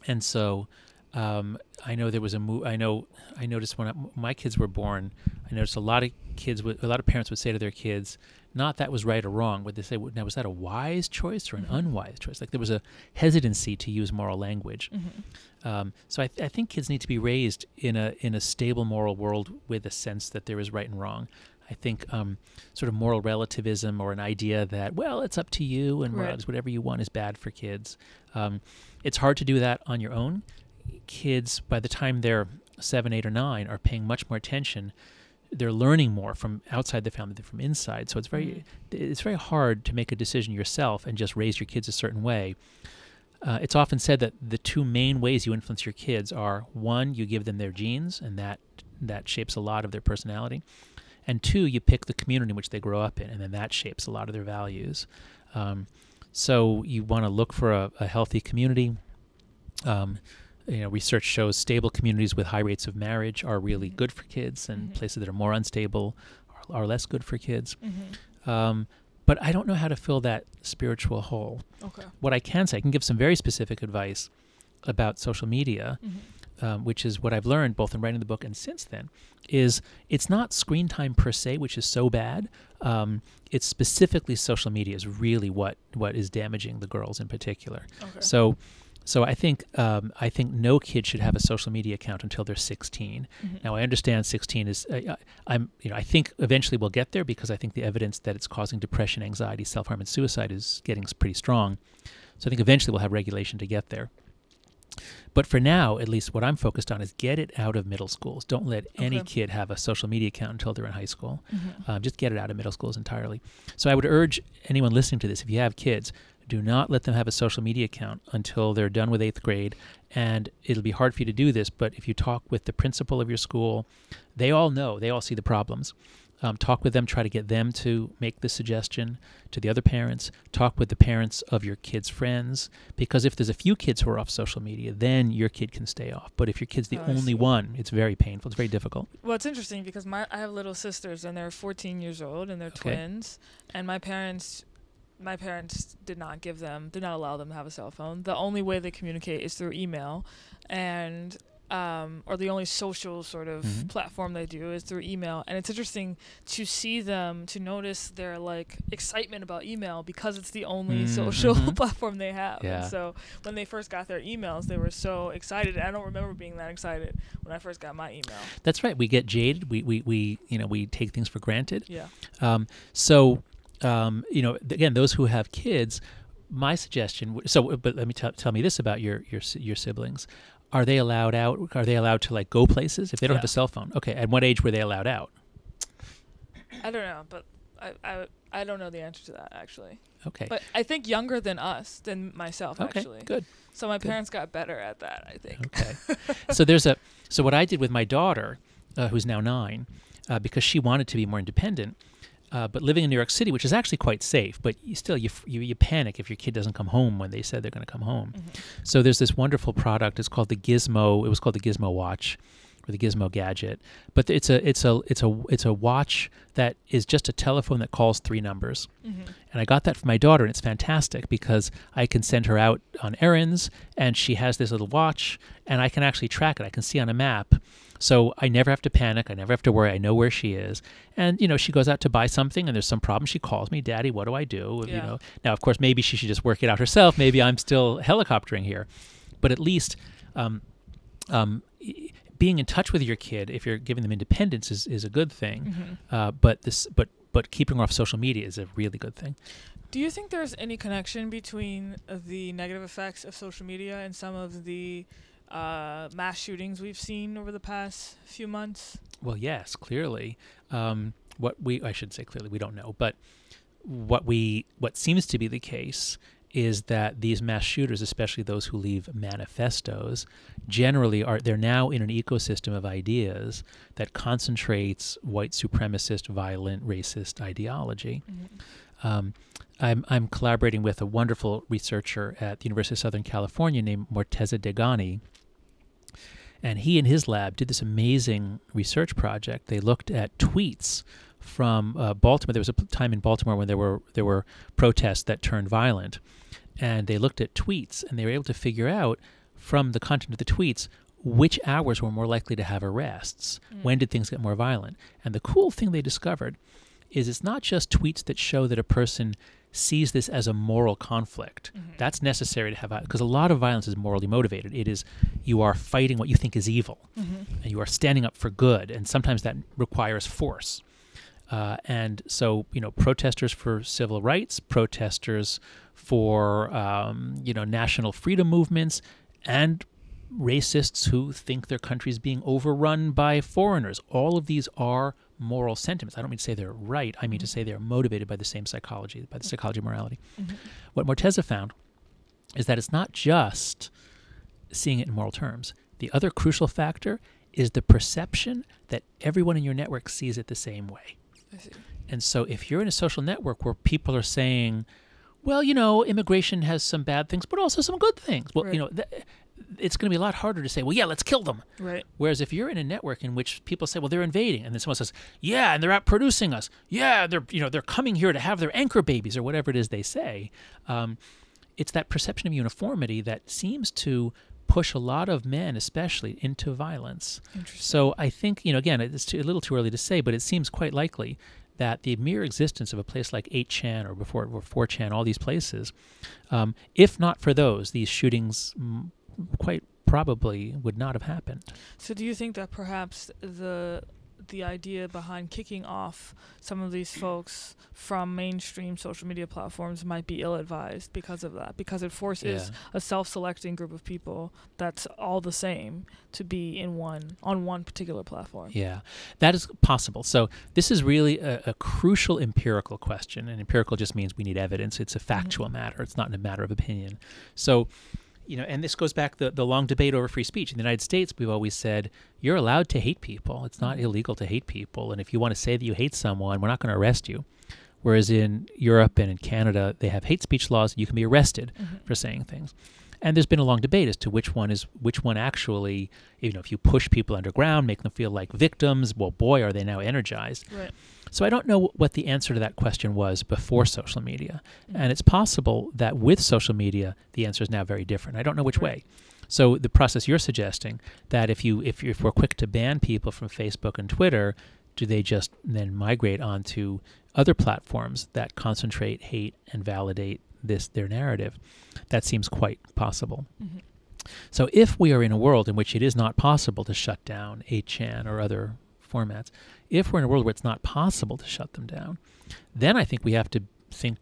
and so um, I know there was a move. I know I noticed when I, my kids were born, I noticed a lot of kids would a lot of parents would say to their kids, not that was right or wrong, but they say, now was that a wise choice or an Mhm. unwise choice? Like there was a hesitancy to use moral language. Mm-hmm. Um, so I, th- I think kids need to be raised in a in a stable moral world with a sense that there is right and wrong. I think um, sort of moral relativism or an idea that well it's up to you and Right. whatever you want is bad for kids. Um, it's hard to do that on your own. Kids by the time they're seven, eight, or nine are paying much more attention. They're learning more from outside the family than from inside. So it's very it's very hard to make a decision yourself and just raise your kids a certain way. Uh, it's often said that the two main ways you influence your kids are one, you give them their genes, and that that shapes a lot of their personality, and two, you pick the community in which they grow up in, and then that shapes a lot of their values. Um, so you want to look for a, a healthy community. Um, you know, research shows stable communities with high rates of marriage are really Mhm. good for kids, and Mhm. places that are more unstable are, are less good for kids. Mm-hmm. Um, but I don't know how to fill that spiritual hole. Okay. What I can say, I can give some very specific advice about social media, Mm-hmm. Um, which is what I've learned both in writing the book and since then, is it's not screen time per se, which is so bad. Um, it's specifically social media is really what what is damaging the girls in particular. Okay. So. So I think um, I think no kid should have a social media account until they're 16. Mhm. Now I understand 16 is uh, I- I'm you know I think eventually we'll get there because I think the evidence that it's causing depression, anxiety, self-harm and suicide is getting pretty strong. So I think eventually we'll have regulation to get there. But for now, at least what I'm focused on is get it out of middle schools. Don't let any kid have a social media account until they're in high school. Mhm. Um, just get it out of middle schools entirely. So I would urge anyone listening to this, if you have kids, do not let them have a social media account until they're done with eighth grade. And it'll be hard for you to do this, but if you talk with the principal of your school, they all know, they all see the problems. Um, talk with them, try to get them to make the suggestion to the other parents. Talk with the parents of your kids' friends, because if there's a few kids who are off social media, then your kid can stay off. But if your kid's the Oh, only one, it's very painful. It's very difficult. Well, it's interesting because my I have little sisters and they're 14 years old and they're Okay. twins, and my parents, my parents did not give them, did not allow them to have a cell phone. The only way they communicate is through email, and um, or the only social sort of Mhm. platform they do is through email. And it's interesting to see them to notice their like excitement about email because it's the only Mm, social mhm. platform they have. Yeah. And so when they first got their emails, they were so excited. I don't remember being that excited when I first got my email. That's right. We get jaded. We, we, we you know we take things for granted. Yeah. Um, so um, you know again, those who have kids, my suggestion. W- so, but let me tell tell me this about your your your siblings. Are they allowed out? Are they allowed to like go places if they don't have a cell phone? Okay. At what age were they allowed out? I don't know, but I, I, I don't know the answer to that actually. Okay. But I think younger than us, than myself okay. actually. Good. So my Good. parents got better at that, I think. Okay. so there's a so what I did with my daughter, uh, who's now nine, uh, because she wanted to be more independent. Uh, but living in New York City, which is actually quite safe, but you still you, you you panic if your kid doesn't come home when they said they're going to come home. Mhm. So there's this wonderful product. It's called the Gizmo. It was called the Gizmo Watch, or the Gizmo Gadget. But it's a it's a it's a it's a watch that is just a telephone that calls three numbers. Mhm. And I got that for my daughter, and it's fantastic because I can send her out on errands, and she has this little watch, and I can actually track it. I can see on a map. So I never have to panic. I never have to worry. I know where she is. And, you know, she goes out to buy something and there's some problem. She calls me, Daddy, what do I do? You know, now, of course, maybe she should just work it out herself. Maybe I'm still helicoptering here. But at least um, um, being in touch with your kid, if you're giving them independence, is, is a good thing. Mhm. Uh, but this, but but keeping her off social media is a really good thing. Do you think there's any connection between the negative effects of social media and some of the uh, mass shootings we've seen over the past few months? Well, yes, clearly. Um, what we I should say clearly we don't know, but what we what seems to be the case is that these mass shooters, especially those who leave manifestos, generally are they're now in an ecosystem of ideas that concentrates white supremacist, violent, racist ideology. Um, I'm, I'm collaborating with a wonderful researcher at the University of Southern California named Morteza Dehghani. And he and his lab did this amazing research project. They looked at tweets from uh, Baltimore. There was a time in Baltimore when there were there were protests that turned violent, and they looked at tweets and they were able to figure out from the content of the tweets which hours were more likely to have arrests. Mm. When did things get more violent? And the cool thing they discovered is it's not just tweets that show that a person sees this as a moral conflict. Mhm. That's necessary to have because a lot of violence is morally motivated. It is you are fighting what you think is evil, Mhm. and you are standing up for good, and sometimes that requires force. Uh, and so, you know, protesters for civil rights, protesters for um, you know national freedom movements, and racists who think their country is being overrun by foreigners. All of these are moral sentiments. I don't mean to say they're right. I mean to Mhm. say they're motivated by the same psychology, by the psychology of morality. Mhm. What Morteza found is that it's not just seeing it in moral terms. The other crucial factor is the perception that everyone in your network sees it the same way. And so if you're in a social network where people are saying, well, you know, immigration has some bad things, but also some good things. Well, Right. you know, th- it's going to be a lot harder to say, well, yeah, let's kill them. Right. Whereas if you're in a network in which people say, well, they're invading, and then someone says, yeah, and they're out producing us. Yeah, they're you know they're coming here to have their anchor babies or whatever it is they say. Um, it's that perception of uniformity that seems to push a lot of men, especially, into violence. So I think you know again, it's too, a little too early to say, but it seems quite likely that the mere existence of a place like 8chan or before or 4chan, all these places, um, if not for those, these shootings quite probably would not have happened. So do you think that perhaps the the idea behind kicking off some of these folks from mainstream social media platforms might be ill-advised because of that because it forces Yeah. a self-selecting group of people that's all the same to be in one on one particular platform. Yeah, that is possible. So this is really a, a crucial empirical question, and empirical just means we need evidence. It's a mm-hmm. factual matter. It's not a matter of opinion. So, you know, and this goes back the the long debate over free speech in the United States. We've always said you're allowed to hate people. It's not illegal to hate people, and if you want to say that you hate someone, we're not going to arrest you. Whereas in Europe and in Canada, they have hate speech laws. You can be arrested Mhm. for saying things. And there's been a long debate as to which one is which one actually, you know, if you push people underground, make them feel like victims, well, boy, are they now energized. Right. So I don't know what the answer to that question was before social media. Mhm. And it's possible that with social media, the answer is now very different. I don't know which Right. way. So the process you're suggesting that if you if, if we're quick to ban people from Facebook and Twitter, do they just then migrate onto other platforms that concentrate hate and validate this their narrative? That seems quite possible. Mhm. So if we are in a world in which it is not possible to shut down 8chan or other formats, if we're in a world where it's not possible to shut them down, then I think we have to think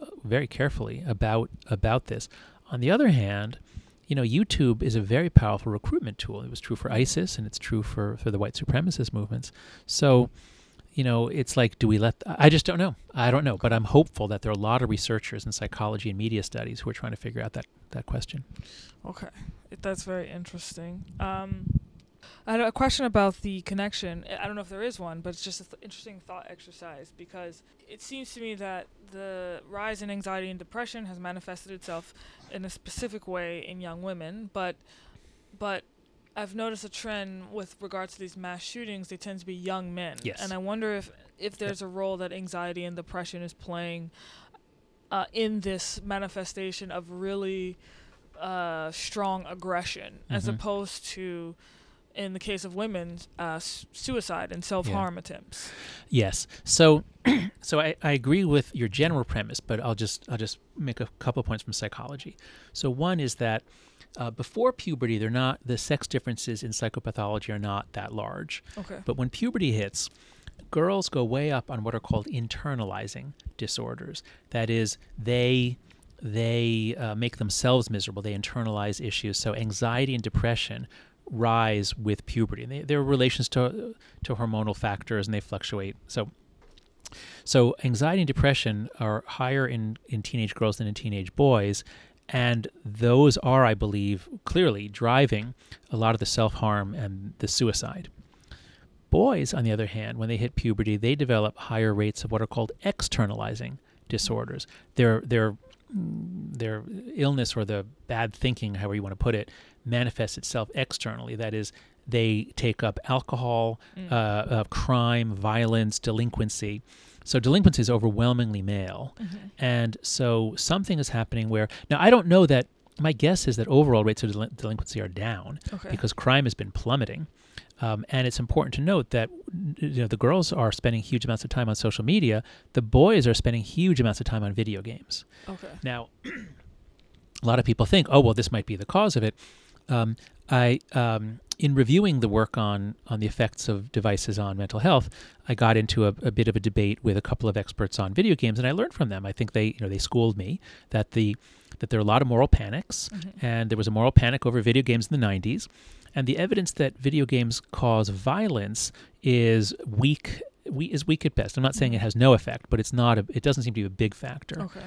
uh, very carefully about about this. On the other hand, you know, YouTube is a very powerful recruitment tool. It was true for ISIS and it's true for, for the white supremacist movements. So, you know, it's like, do we let? I just don't know. I don't know, but I'm hopeful that there are a lot of researchers in psychology and media studies who are trying to figure out that that question. Okay, that's very interesting. Um, I had a question about the connection. I don't know if there is one, but it's just an th- interesting thought exercise because it seems to me that the rise in anxiety and depression has manifested itself in a specific way in young women, but but I've noticed a trend with regards to these mass shootings. They tend to be young men, Yes. and I wonder if if there's a role that anxiety and depression is playing uh, in this manifestation of really uh, strong aggression, as Mhm. opposed to, in the case of women, uh, s- suicide and self harm attempts. Yes. So, so I, I agree with your general premise, but I'll just I'll just make a couple points from psychology. So one is that uh, before puberty, they're not the sex differences in psychopathology are not that large. Okay. But when puberty hits, girls go way up on what are called internalizing disorders. That is, they they uh, make themselves miserable. They internalize issues. So anxiety and depression rise with puberty. And they, there are relations to to hormonal factors, and they fluctuate. So. So anxiety and depression are higher in, in teenage girls than in teenage boys, and those are, I believe, clearly driving a lot of the self harm and the suicide. Boys, on the other hand, when they hit puberty, they develop higher rates of what are called externalizing disorders. Their their their illness or the bad thinking, however you want to put it, manifests itself externally. That is, they take up alcohol, Mm. uh, uh, crime, violence, delinquency. So delinquency is overwhelmingly male, Mhm. and so something is happening where now I don't know that. My guess is that overall rates of delin- delinquency are down Okay. because crime has been plummeting. Um, and it's important to note that you know the girls are spending huge amounts of time on social media. The boys are spending huge amounts of time on video games. okay. Now, a lot of people think, oh well, this might be the cause of it. Um, I, um, in reviewing the work on on the effects of devices on mental health, I got into a, a bit of a debate with a couple of experts on video games, and I learned from them. I think they, you know, they schooled me that the that there are a lot of moral panics, Mhm. and there was a moral panic over video games in the 90s, and the evidence that video games cause violence is weak. We, is weak at best. I'm not saying it has no effect, but it's not. A, it doesn't seem to be a big factor. Okay.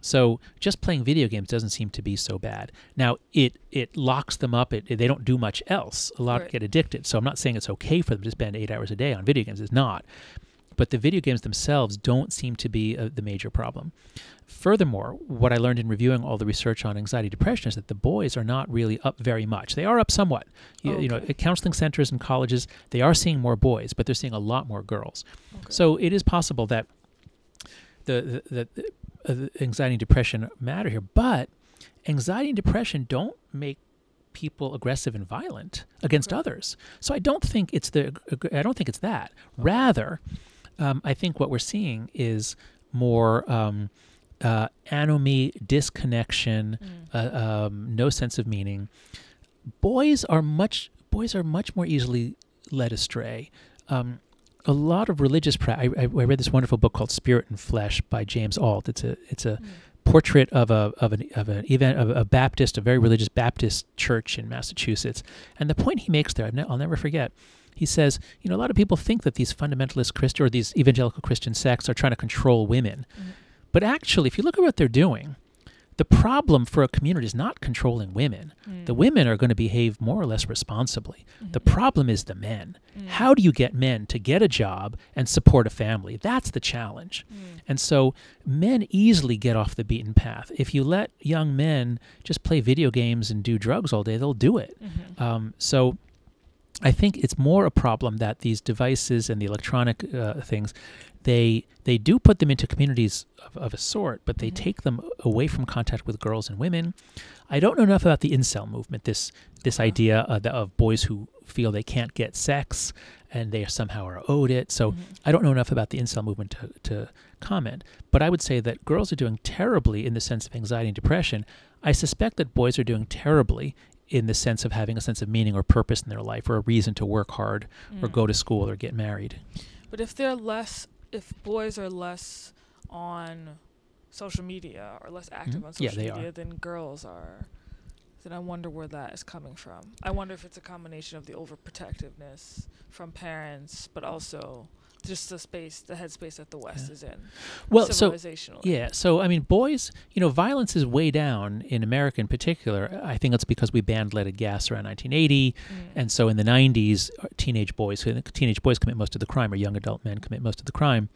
So just playing video games doesn't seem to be so bad. Now it it locks them up. It, they don't do much else. A lot Right. get addicted. So I'm not saying it's okay for them to spend eight hours a day on video games. It's not. But the video games themselves don't seem to be uh the major problem. Furthermore, what I learned in reviewing all the research on anxiety depression is that the boys are not really up very much. They are up somewhat. You, you know, at counseling centers and colleges, they are seeing more boys, but they're seeing a lot more girls. Okay. So it is possible that the the, the anxiety and depression matter here, but anxiety and depression don't make people aggressive and violent against Okay. others. So I don't think it's the I don't think it's that. Rather, um, I think what we're seeing is more um, uh, anomie, disconnection, Mm. uh, um, no sense of meaning. Boys are much boys are much more easily led astray. Um, a lot of religious practice. I, I I read this wonderful book called Spirit and Flesh by James Ault. It's a it's a Mm. portrait of a of an of an event of a Baptist, a very religious Baptist church in Massachusetts. And the point he makes there, I've ne- I'll never forget. He says, you know, a lot of people think that these fundamentalist Christian or these evangelical Christian sects are trying to control women, Mhm. but actually, if you look at what they're doing, the problem for a community is not controlling women. The Mm. women are going to behave more or less responsibly. The Mhm. problem is the men. Mm. How do you get men to get a job and support a family? That's the challenge. Mm. And so men easily get off the beaten path. If you let young men just play video games and do drugs all day, they'll do it. Mhm. Um, so I think it's more a problem that these devices and the electronic uh, things, they they do put them into communities of, of a sort, but they Mhm. take them away from contact with girls and women. I don't know enough about the incel movement. This this Uh-huh. idea uh, the, of boys who feel they can't get sex and they somehow are owed it. So Mhm. I don't know enough about the incel movement to, to comment, but I would say that girls are doing terribly in the sense of anxiety and depression. I suspect that boys are doing terribly in the sense of having a sense of meaning or purpose in their life or a reason to work hard or Mm. go to school or get married. But if they're less, if boys are less on social media or less active Mhm. on Yeah, social are. media than girls are, then I wonder where that is coming from. I wonder if it's a combination of the overprotectiveness from parents, but also just the space, the headspace that the West Yeah. is in. Well, so. Yeah. So, I mean, boys, you know, violence is way down in America in particular. I think it's because we banned leaded gas around 1980. Mm. And so in the 90s, uh, teenage boys, teenage boys commit most of the crime, or young adult men commit most of the crime.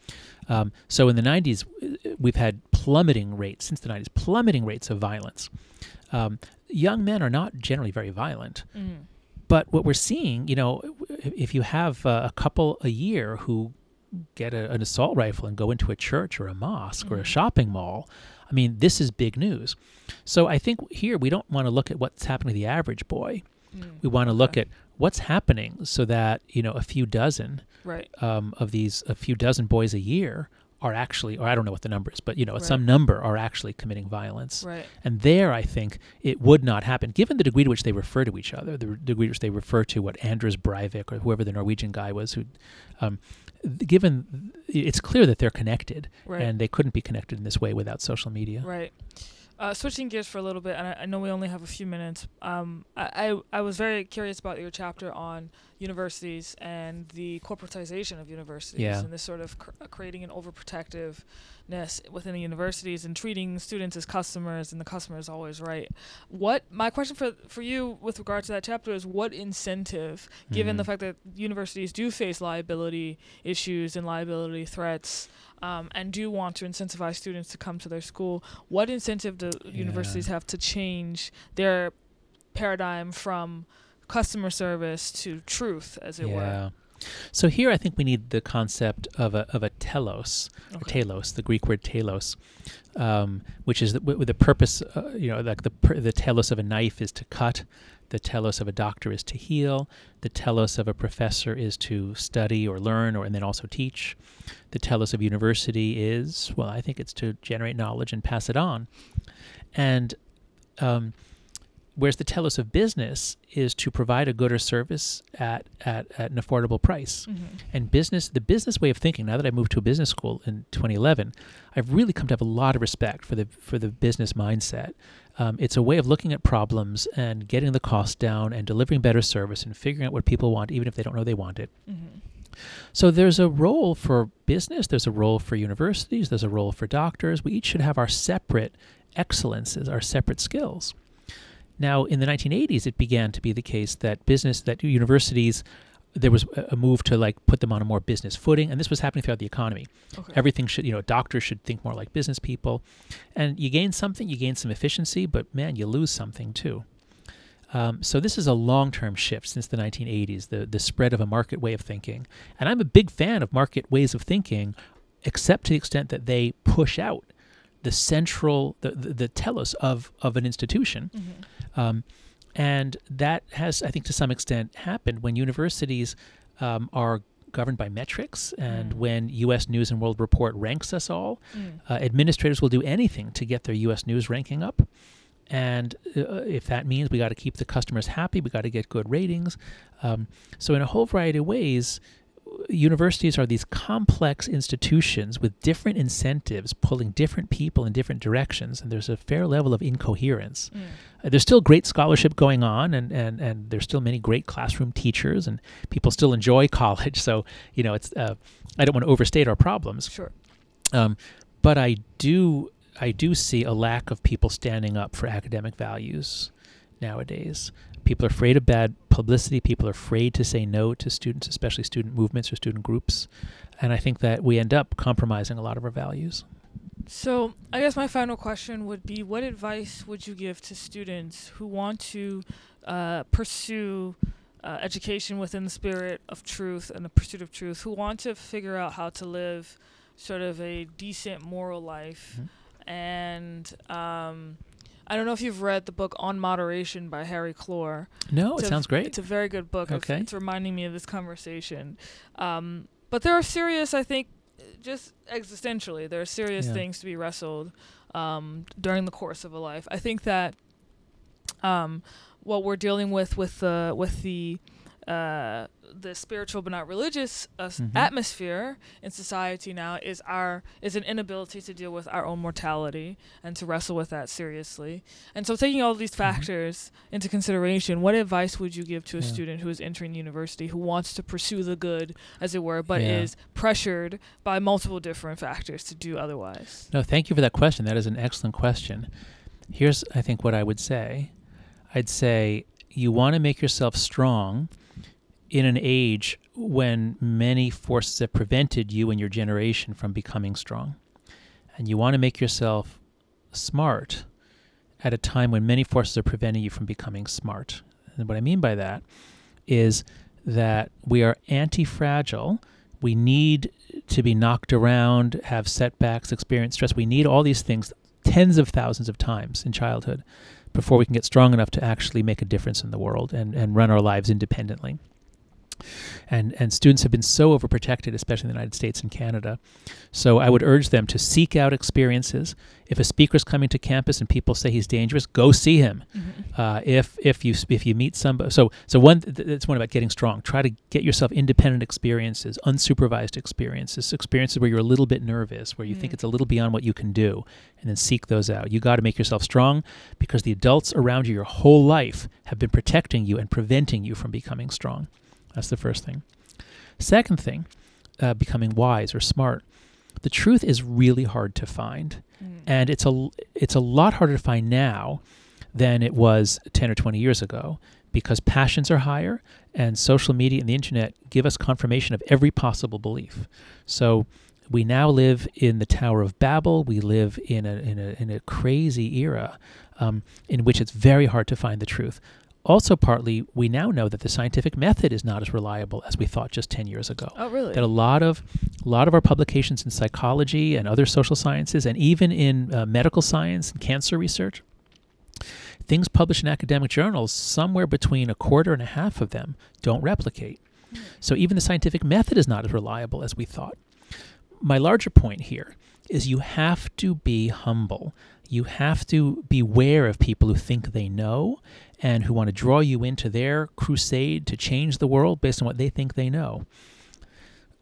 Um, so in the 90s, uh, we've had plummeting rates, since the 90s, plummeting rates of violence. Um, young men are not generally very violent. Mhm. But what we're seeing, you know, if you have uh, a couple a year who get a, an assault rifle and go into a church or a mosque or a Mhm. shopping mall, I mean, this is big news. So I think here we don't want to look at what's happening to the average boy. Mm. We want to look Okay. at what's happening so that, you know, a few dozen right. um, of these, a few dozen boys a year are actually, or I don't know what the number is, but, you know, Right. some number are actually committing violence. Right. And there, I think it would not happen, given the degree to which they refer to each other, the degree to which they refer to what Anders Breivik or whoever the Norwegian guy was, who, um, given it's clear that they're connected, Right. and they couldn't be connected in this way without social media. Right. Uh, switching gears for a little bit, and I, I know we only have a few minutes. Um, I, I I was very curious about your chapter on universities and the corporatization of universities Yeah. and this sort of cr- creating an overprotectiveness within the universities and treating students as customers and the customer is always right. What my question for for you with regard to that chapter is what incentive, given the Mhm. fact that universities do face liability issues and liability threats, um, and do want to incentivize students to come to their school, what incentive do universities have to change their paradigm from customer service to truth, as it were? Yeah. So here, I think we need the concept of a of a telos, Okay. telos, the Greek word telos, um, which is the, with the purpose. Uh, you know, like the the telos of a knife is to cut, the telos of a doctor is to heal, the telos of a professor is to study or learn, or and then also teach. The telos of university is well, I think it's to generate knowledge and pass it on, and. Um, Whereas the telos of business is to provide a good or service at, at, at an affordable price. Mhm. And business, the business way of thinking, now that I moved to a business school in 2011, I've really come to have a lot of respect for the, for the business mindset. Um, it's a way of looking at problems and getting the cost down and delivering better service and figuring out what people want, even if they don't know they want it. Mhm. So there's a role for business, there's a role for universities, there's a role for doctors. We each should have our separate excellences, our separate skills. Now, in the 1980s, it began to be the case that business, that universities, there was a move to like put them on a more business footing, and this was happening throughout the economy. Okay. Everything should, you know, doctors should think more like business people, and you gain something, you gain some efficiency, but man, you lose something too. Um, so this is a long-term shift since the 1980s, the the spread of a market way of thinking, and I'm a big fan of market ways of thinking, except to the extent that they push out the central, the the, the telos of of an institution. Mhm. Um, and that has, I think, to some extent happened when universities um, are governed by metrics and Mm. when U.S. News and World Report ranks us all. Mm. Uh, administrators will do anything to get their U.S. News ranking up. And uh, if that means we got to keep the customers happy, we got to get good ratings. Um, so, in a whole variety of ways, universities are these complex institutions with different incentives pulling different people in different directions, and there's a fair level of incoherence. Mm. Uh, there's still great scholarship going on, and, and, and there's still many great classroom teachers, and people still enjoy college. So, you know, it's uh, I don't want to overstate our problems, Sure. um, but I do I do see a lack of people standing up for academic values nowadays. People are afraid of bad publicity. People are afraid to say no to students, especially student movements or student groups, and I think that we end up compromising a lot of our values. So, I guess my final question would be what advice would you give to students who want to uh, pursue uh, education within the spirit of truth and the pursuit of truth, who want to figure out how to live sort of a decent moral life? Mhm. And um, I don't know if you've read the book On Moderation by Harry Clor. No, It's it sounds great. It's a very good book. Okay. It's reminding me of this conversation. Um, but there are serious, I think, just existentially, there are serious Yeah. things to be wrestled um, during the course of a life. I think that um, what we're dealing with with the with the uh, the spiritual but not religious uh, Mhm. atmosphere in society now is our is an inability to deal with our own mortality and to wrestle with that seriously. And so, taking all these factors into consideration, what advice would you give to a Yeah. student who is entering university who wants to pursue the good, as it were, but Yeah. is pressured by multiple different factors to do otherwise? No, thank you for that question. That is an excellent question. Here's, I think, what I would say I'd say you want to make yourself strong in an age when many forces have prevented you and your generation from becoming strong. And you want to make yourself smart at a time when many forces are preventing you from becoming smart. And what I mean by that is that we are anti fragile. We need to be knocked around, have setbacks, experience stress. We need all these things tens of thousands of times in childhood before we can get strong enough to actually make a difference in the world and, and run our lives independently. And, and students have been so overprotected, especially in the United States and Canada. So I would urge them to seek out experiences. If a speaker is coming to campus and people say he's dangerous, go see him. Uh, if if you if you meet somebody, so so one th- that's one about getting strong. Try to get yourself independent experiences, unsupervised experiences, experiences where you're a little bit nervous, where you think Mm. it's a little beyond what you can do, and then seek those out. You got to make yourself strong because the adults around you your whole life have been protecting you and preventing you from becoming strong. That's the first thing. Second thing, uh, becoming wise or smart. The truth is really hard to find Mm. and it's a it's a lot harder to find now than it was 10 or 20 years ago because passions are higher and social media and the internet give us confirmation of every possible belief so we now live in the Tower of Babel. We live in a in a in a crazy era um, in which it's very hard to find the truth. Also, partly we now know that the scientific method is not as reliable as we thought just ten years ago. Oh, really? that a lot of a lot of our publications in psychology and other social sciences and even in uh, medical science and cancer research things published in academic journals somewhere between a quarter and a half of them don't replicate. So even the scientific method is not as reliable as we thought. My larger point here is you have to be humble. You have to beware of people who think they know and who want to draw you into their crusade to change the world based on what they think they know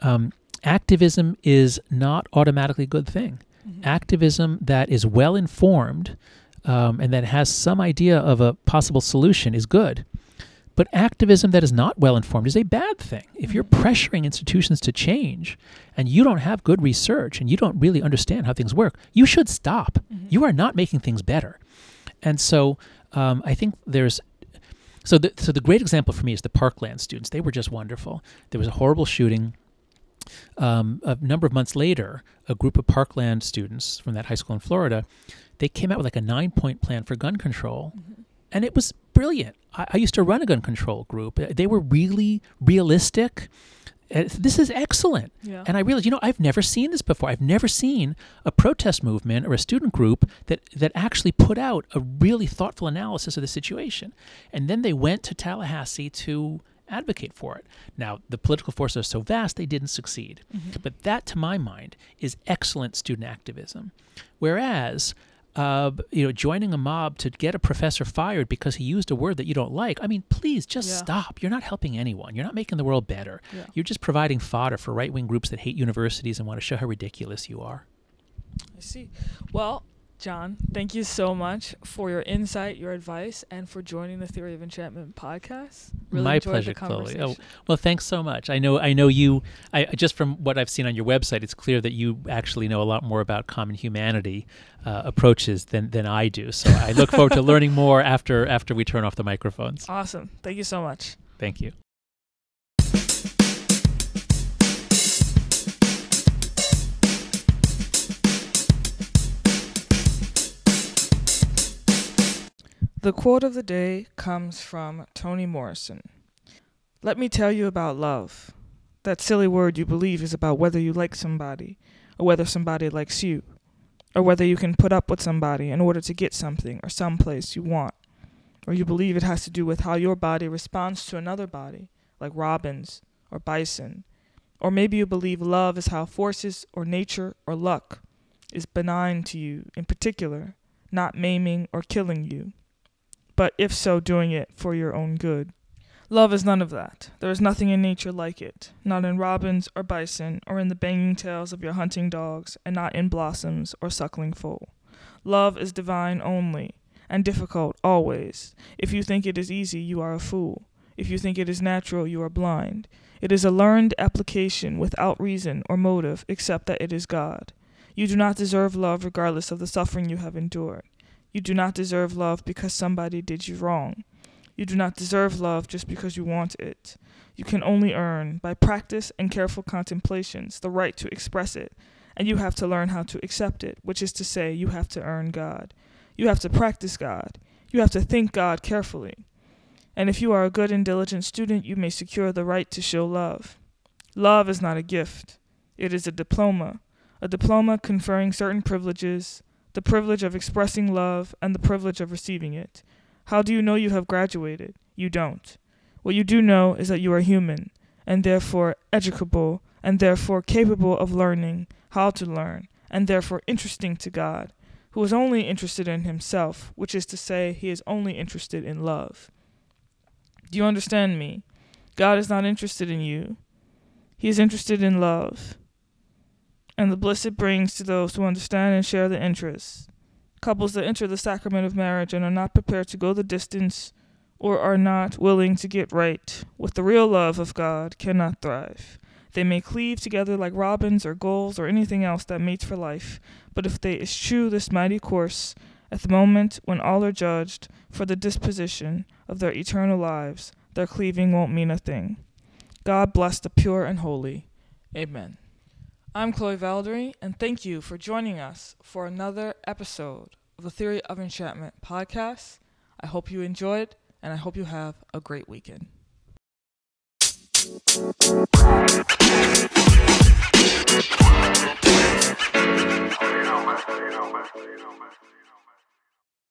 um, activism is not automatically a good thing. Mhm. Activism that is well informed um, and that has some idea of a possible solution is good. But activism that is not well informed is a bad thing. If you're Mhm. pressuring institutions to change and you don't have good research and you don't really understand how things work, you should stop. Mhm. You are not making things better. And so um, I think there's so the, so the great example for me is the Parkland students. They were just wonderful. There was a horrible shooting. Um, a number of months later, a group of Parkland students from that high school in Florida, they came out with like a nine-point plan for gun control, Mhm. and it was brilliant. I, I used to run a gun control group. They were really realistic. This is excellent. Yeah. And I realized, you know, I've never seen this before. I've never seen a protest movement or a student group that, that actually put out a really thoughtful analysis of the situation. And then they went to Tallahassee to advocate for it. Now, the political forces are so vast, they didn't succeed. Mhm. But that, to my mind, is excellent student activism. Whereas, uh, you know, joining a mob to get a professor fired because he used a word that you don't like, I mean, please just Yeah. stop. You're not helping anyone. You're not making the world better. Yeah. You're just providing fodder for right wing groups that hate universities and want to show how ridiculous you are. I see. Well, John, thank you so much for your insight, your advice, and for joining the Theory of Enchantment podcast. Really My pleasure, Chloe. Oh. Well, thanks so much. I know I know you I just from what I've seen on your website, it's clear that you actually know a lot more about common humanity uh, approaches than than I do. So I look forward to learning more after after we turn off the microphones. Awesome. Thank you so much. Thank you. The quote of the day comes from Toni Morrison. Let me tell you about love. That silly word you believe is about whether you like somebody, or whether somebody likes you, or whether you can put up with somebody in order to get something or someplace you want. Or you believe it has to do with how your body responds to another body, like Robin's or Bison. Or maybe you believe love is how forces or nature or luck is benign to you in particular, not maiming or killing you but if so, doing it for your own good. Love is none of that. There is nothing in nature like it, not in robins or bison, or in the banging tails of your hunting dogs, and not in blossoms or suckling foal. Love is divine only, and difficult always. If you think it is easy, you are a fool. If you think it is natural, you are blind. It is a learned application without reason or motive except that it is God. You do not deserve love regardless of the suffering you have endured. You do not deserve love because somebody did you wrong. You do not deserve love just because you want it. You can only earn, by practice and careful contemplations, the right to express it, and you have to learn how to accept it, which is to say, you have to earn God. You have to practice God. You have to think God carefully. And if you are a good and diligent student, you may secure the right to show love. Love is not a gift, it is a diploma, a diploma conferring certain privileges, the privilege of expressing love and the privilege of receiving it. How do you know you have graduated? You don't. What you do know is that you are human, and therefore educable, and therefore capable of learning how to learn, and therefore interesting to God, who is only interested in himself, which is to say, he is only interested in love. Do you understand me? God is not interested in you, he is interested in love. And the bliss it brings to those who understand and share the interest couples that enter the sacrament of marriage and are not prepared to go the distance or are not willing to get right with the real love of God cannot thrive. They may cleave together like robins or gulls or anything else that mates for life, but if they eschew this mighty course at the moment when all are judged for the disposition of their eternal lives, their cleaving won't mean a thing. God bless the pure and holy. Amen. I'm Chloe Valdary, and thank you for joining us for another episode of the Theory of Enchantment podcast. I hope you enjoyed, and I hope you have a great weekend.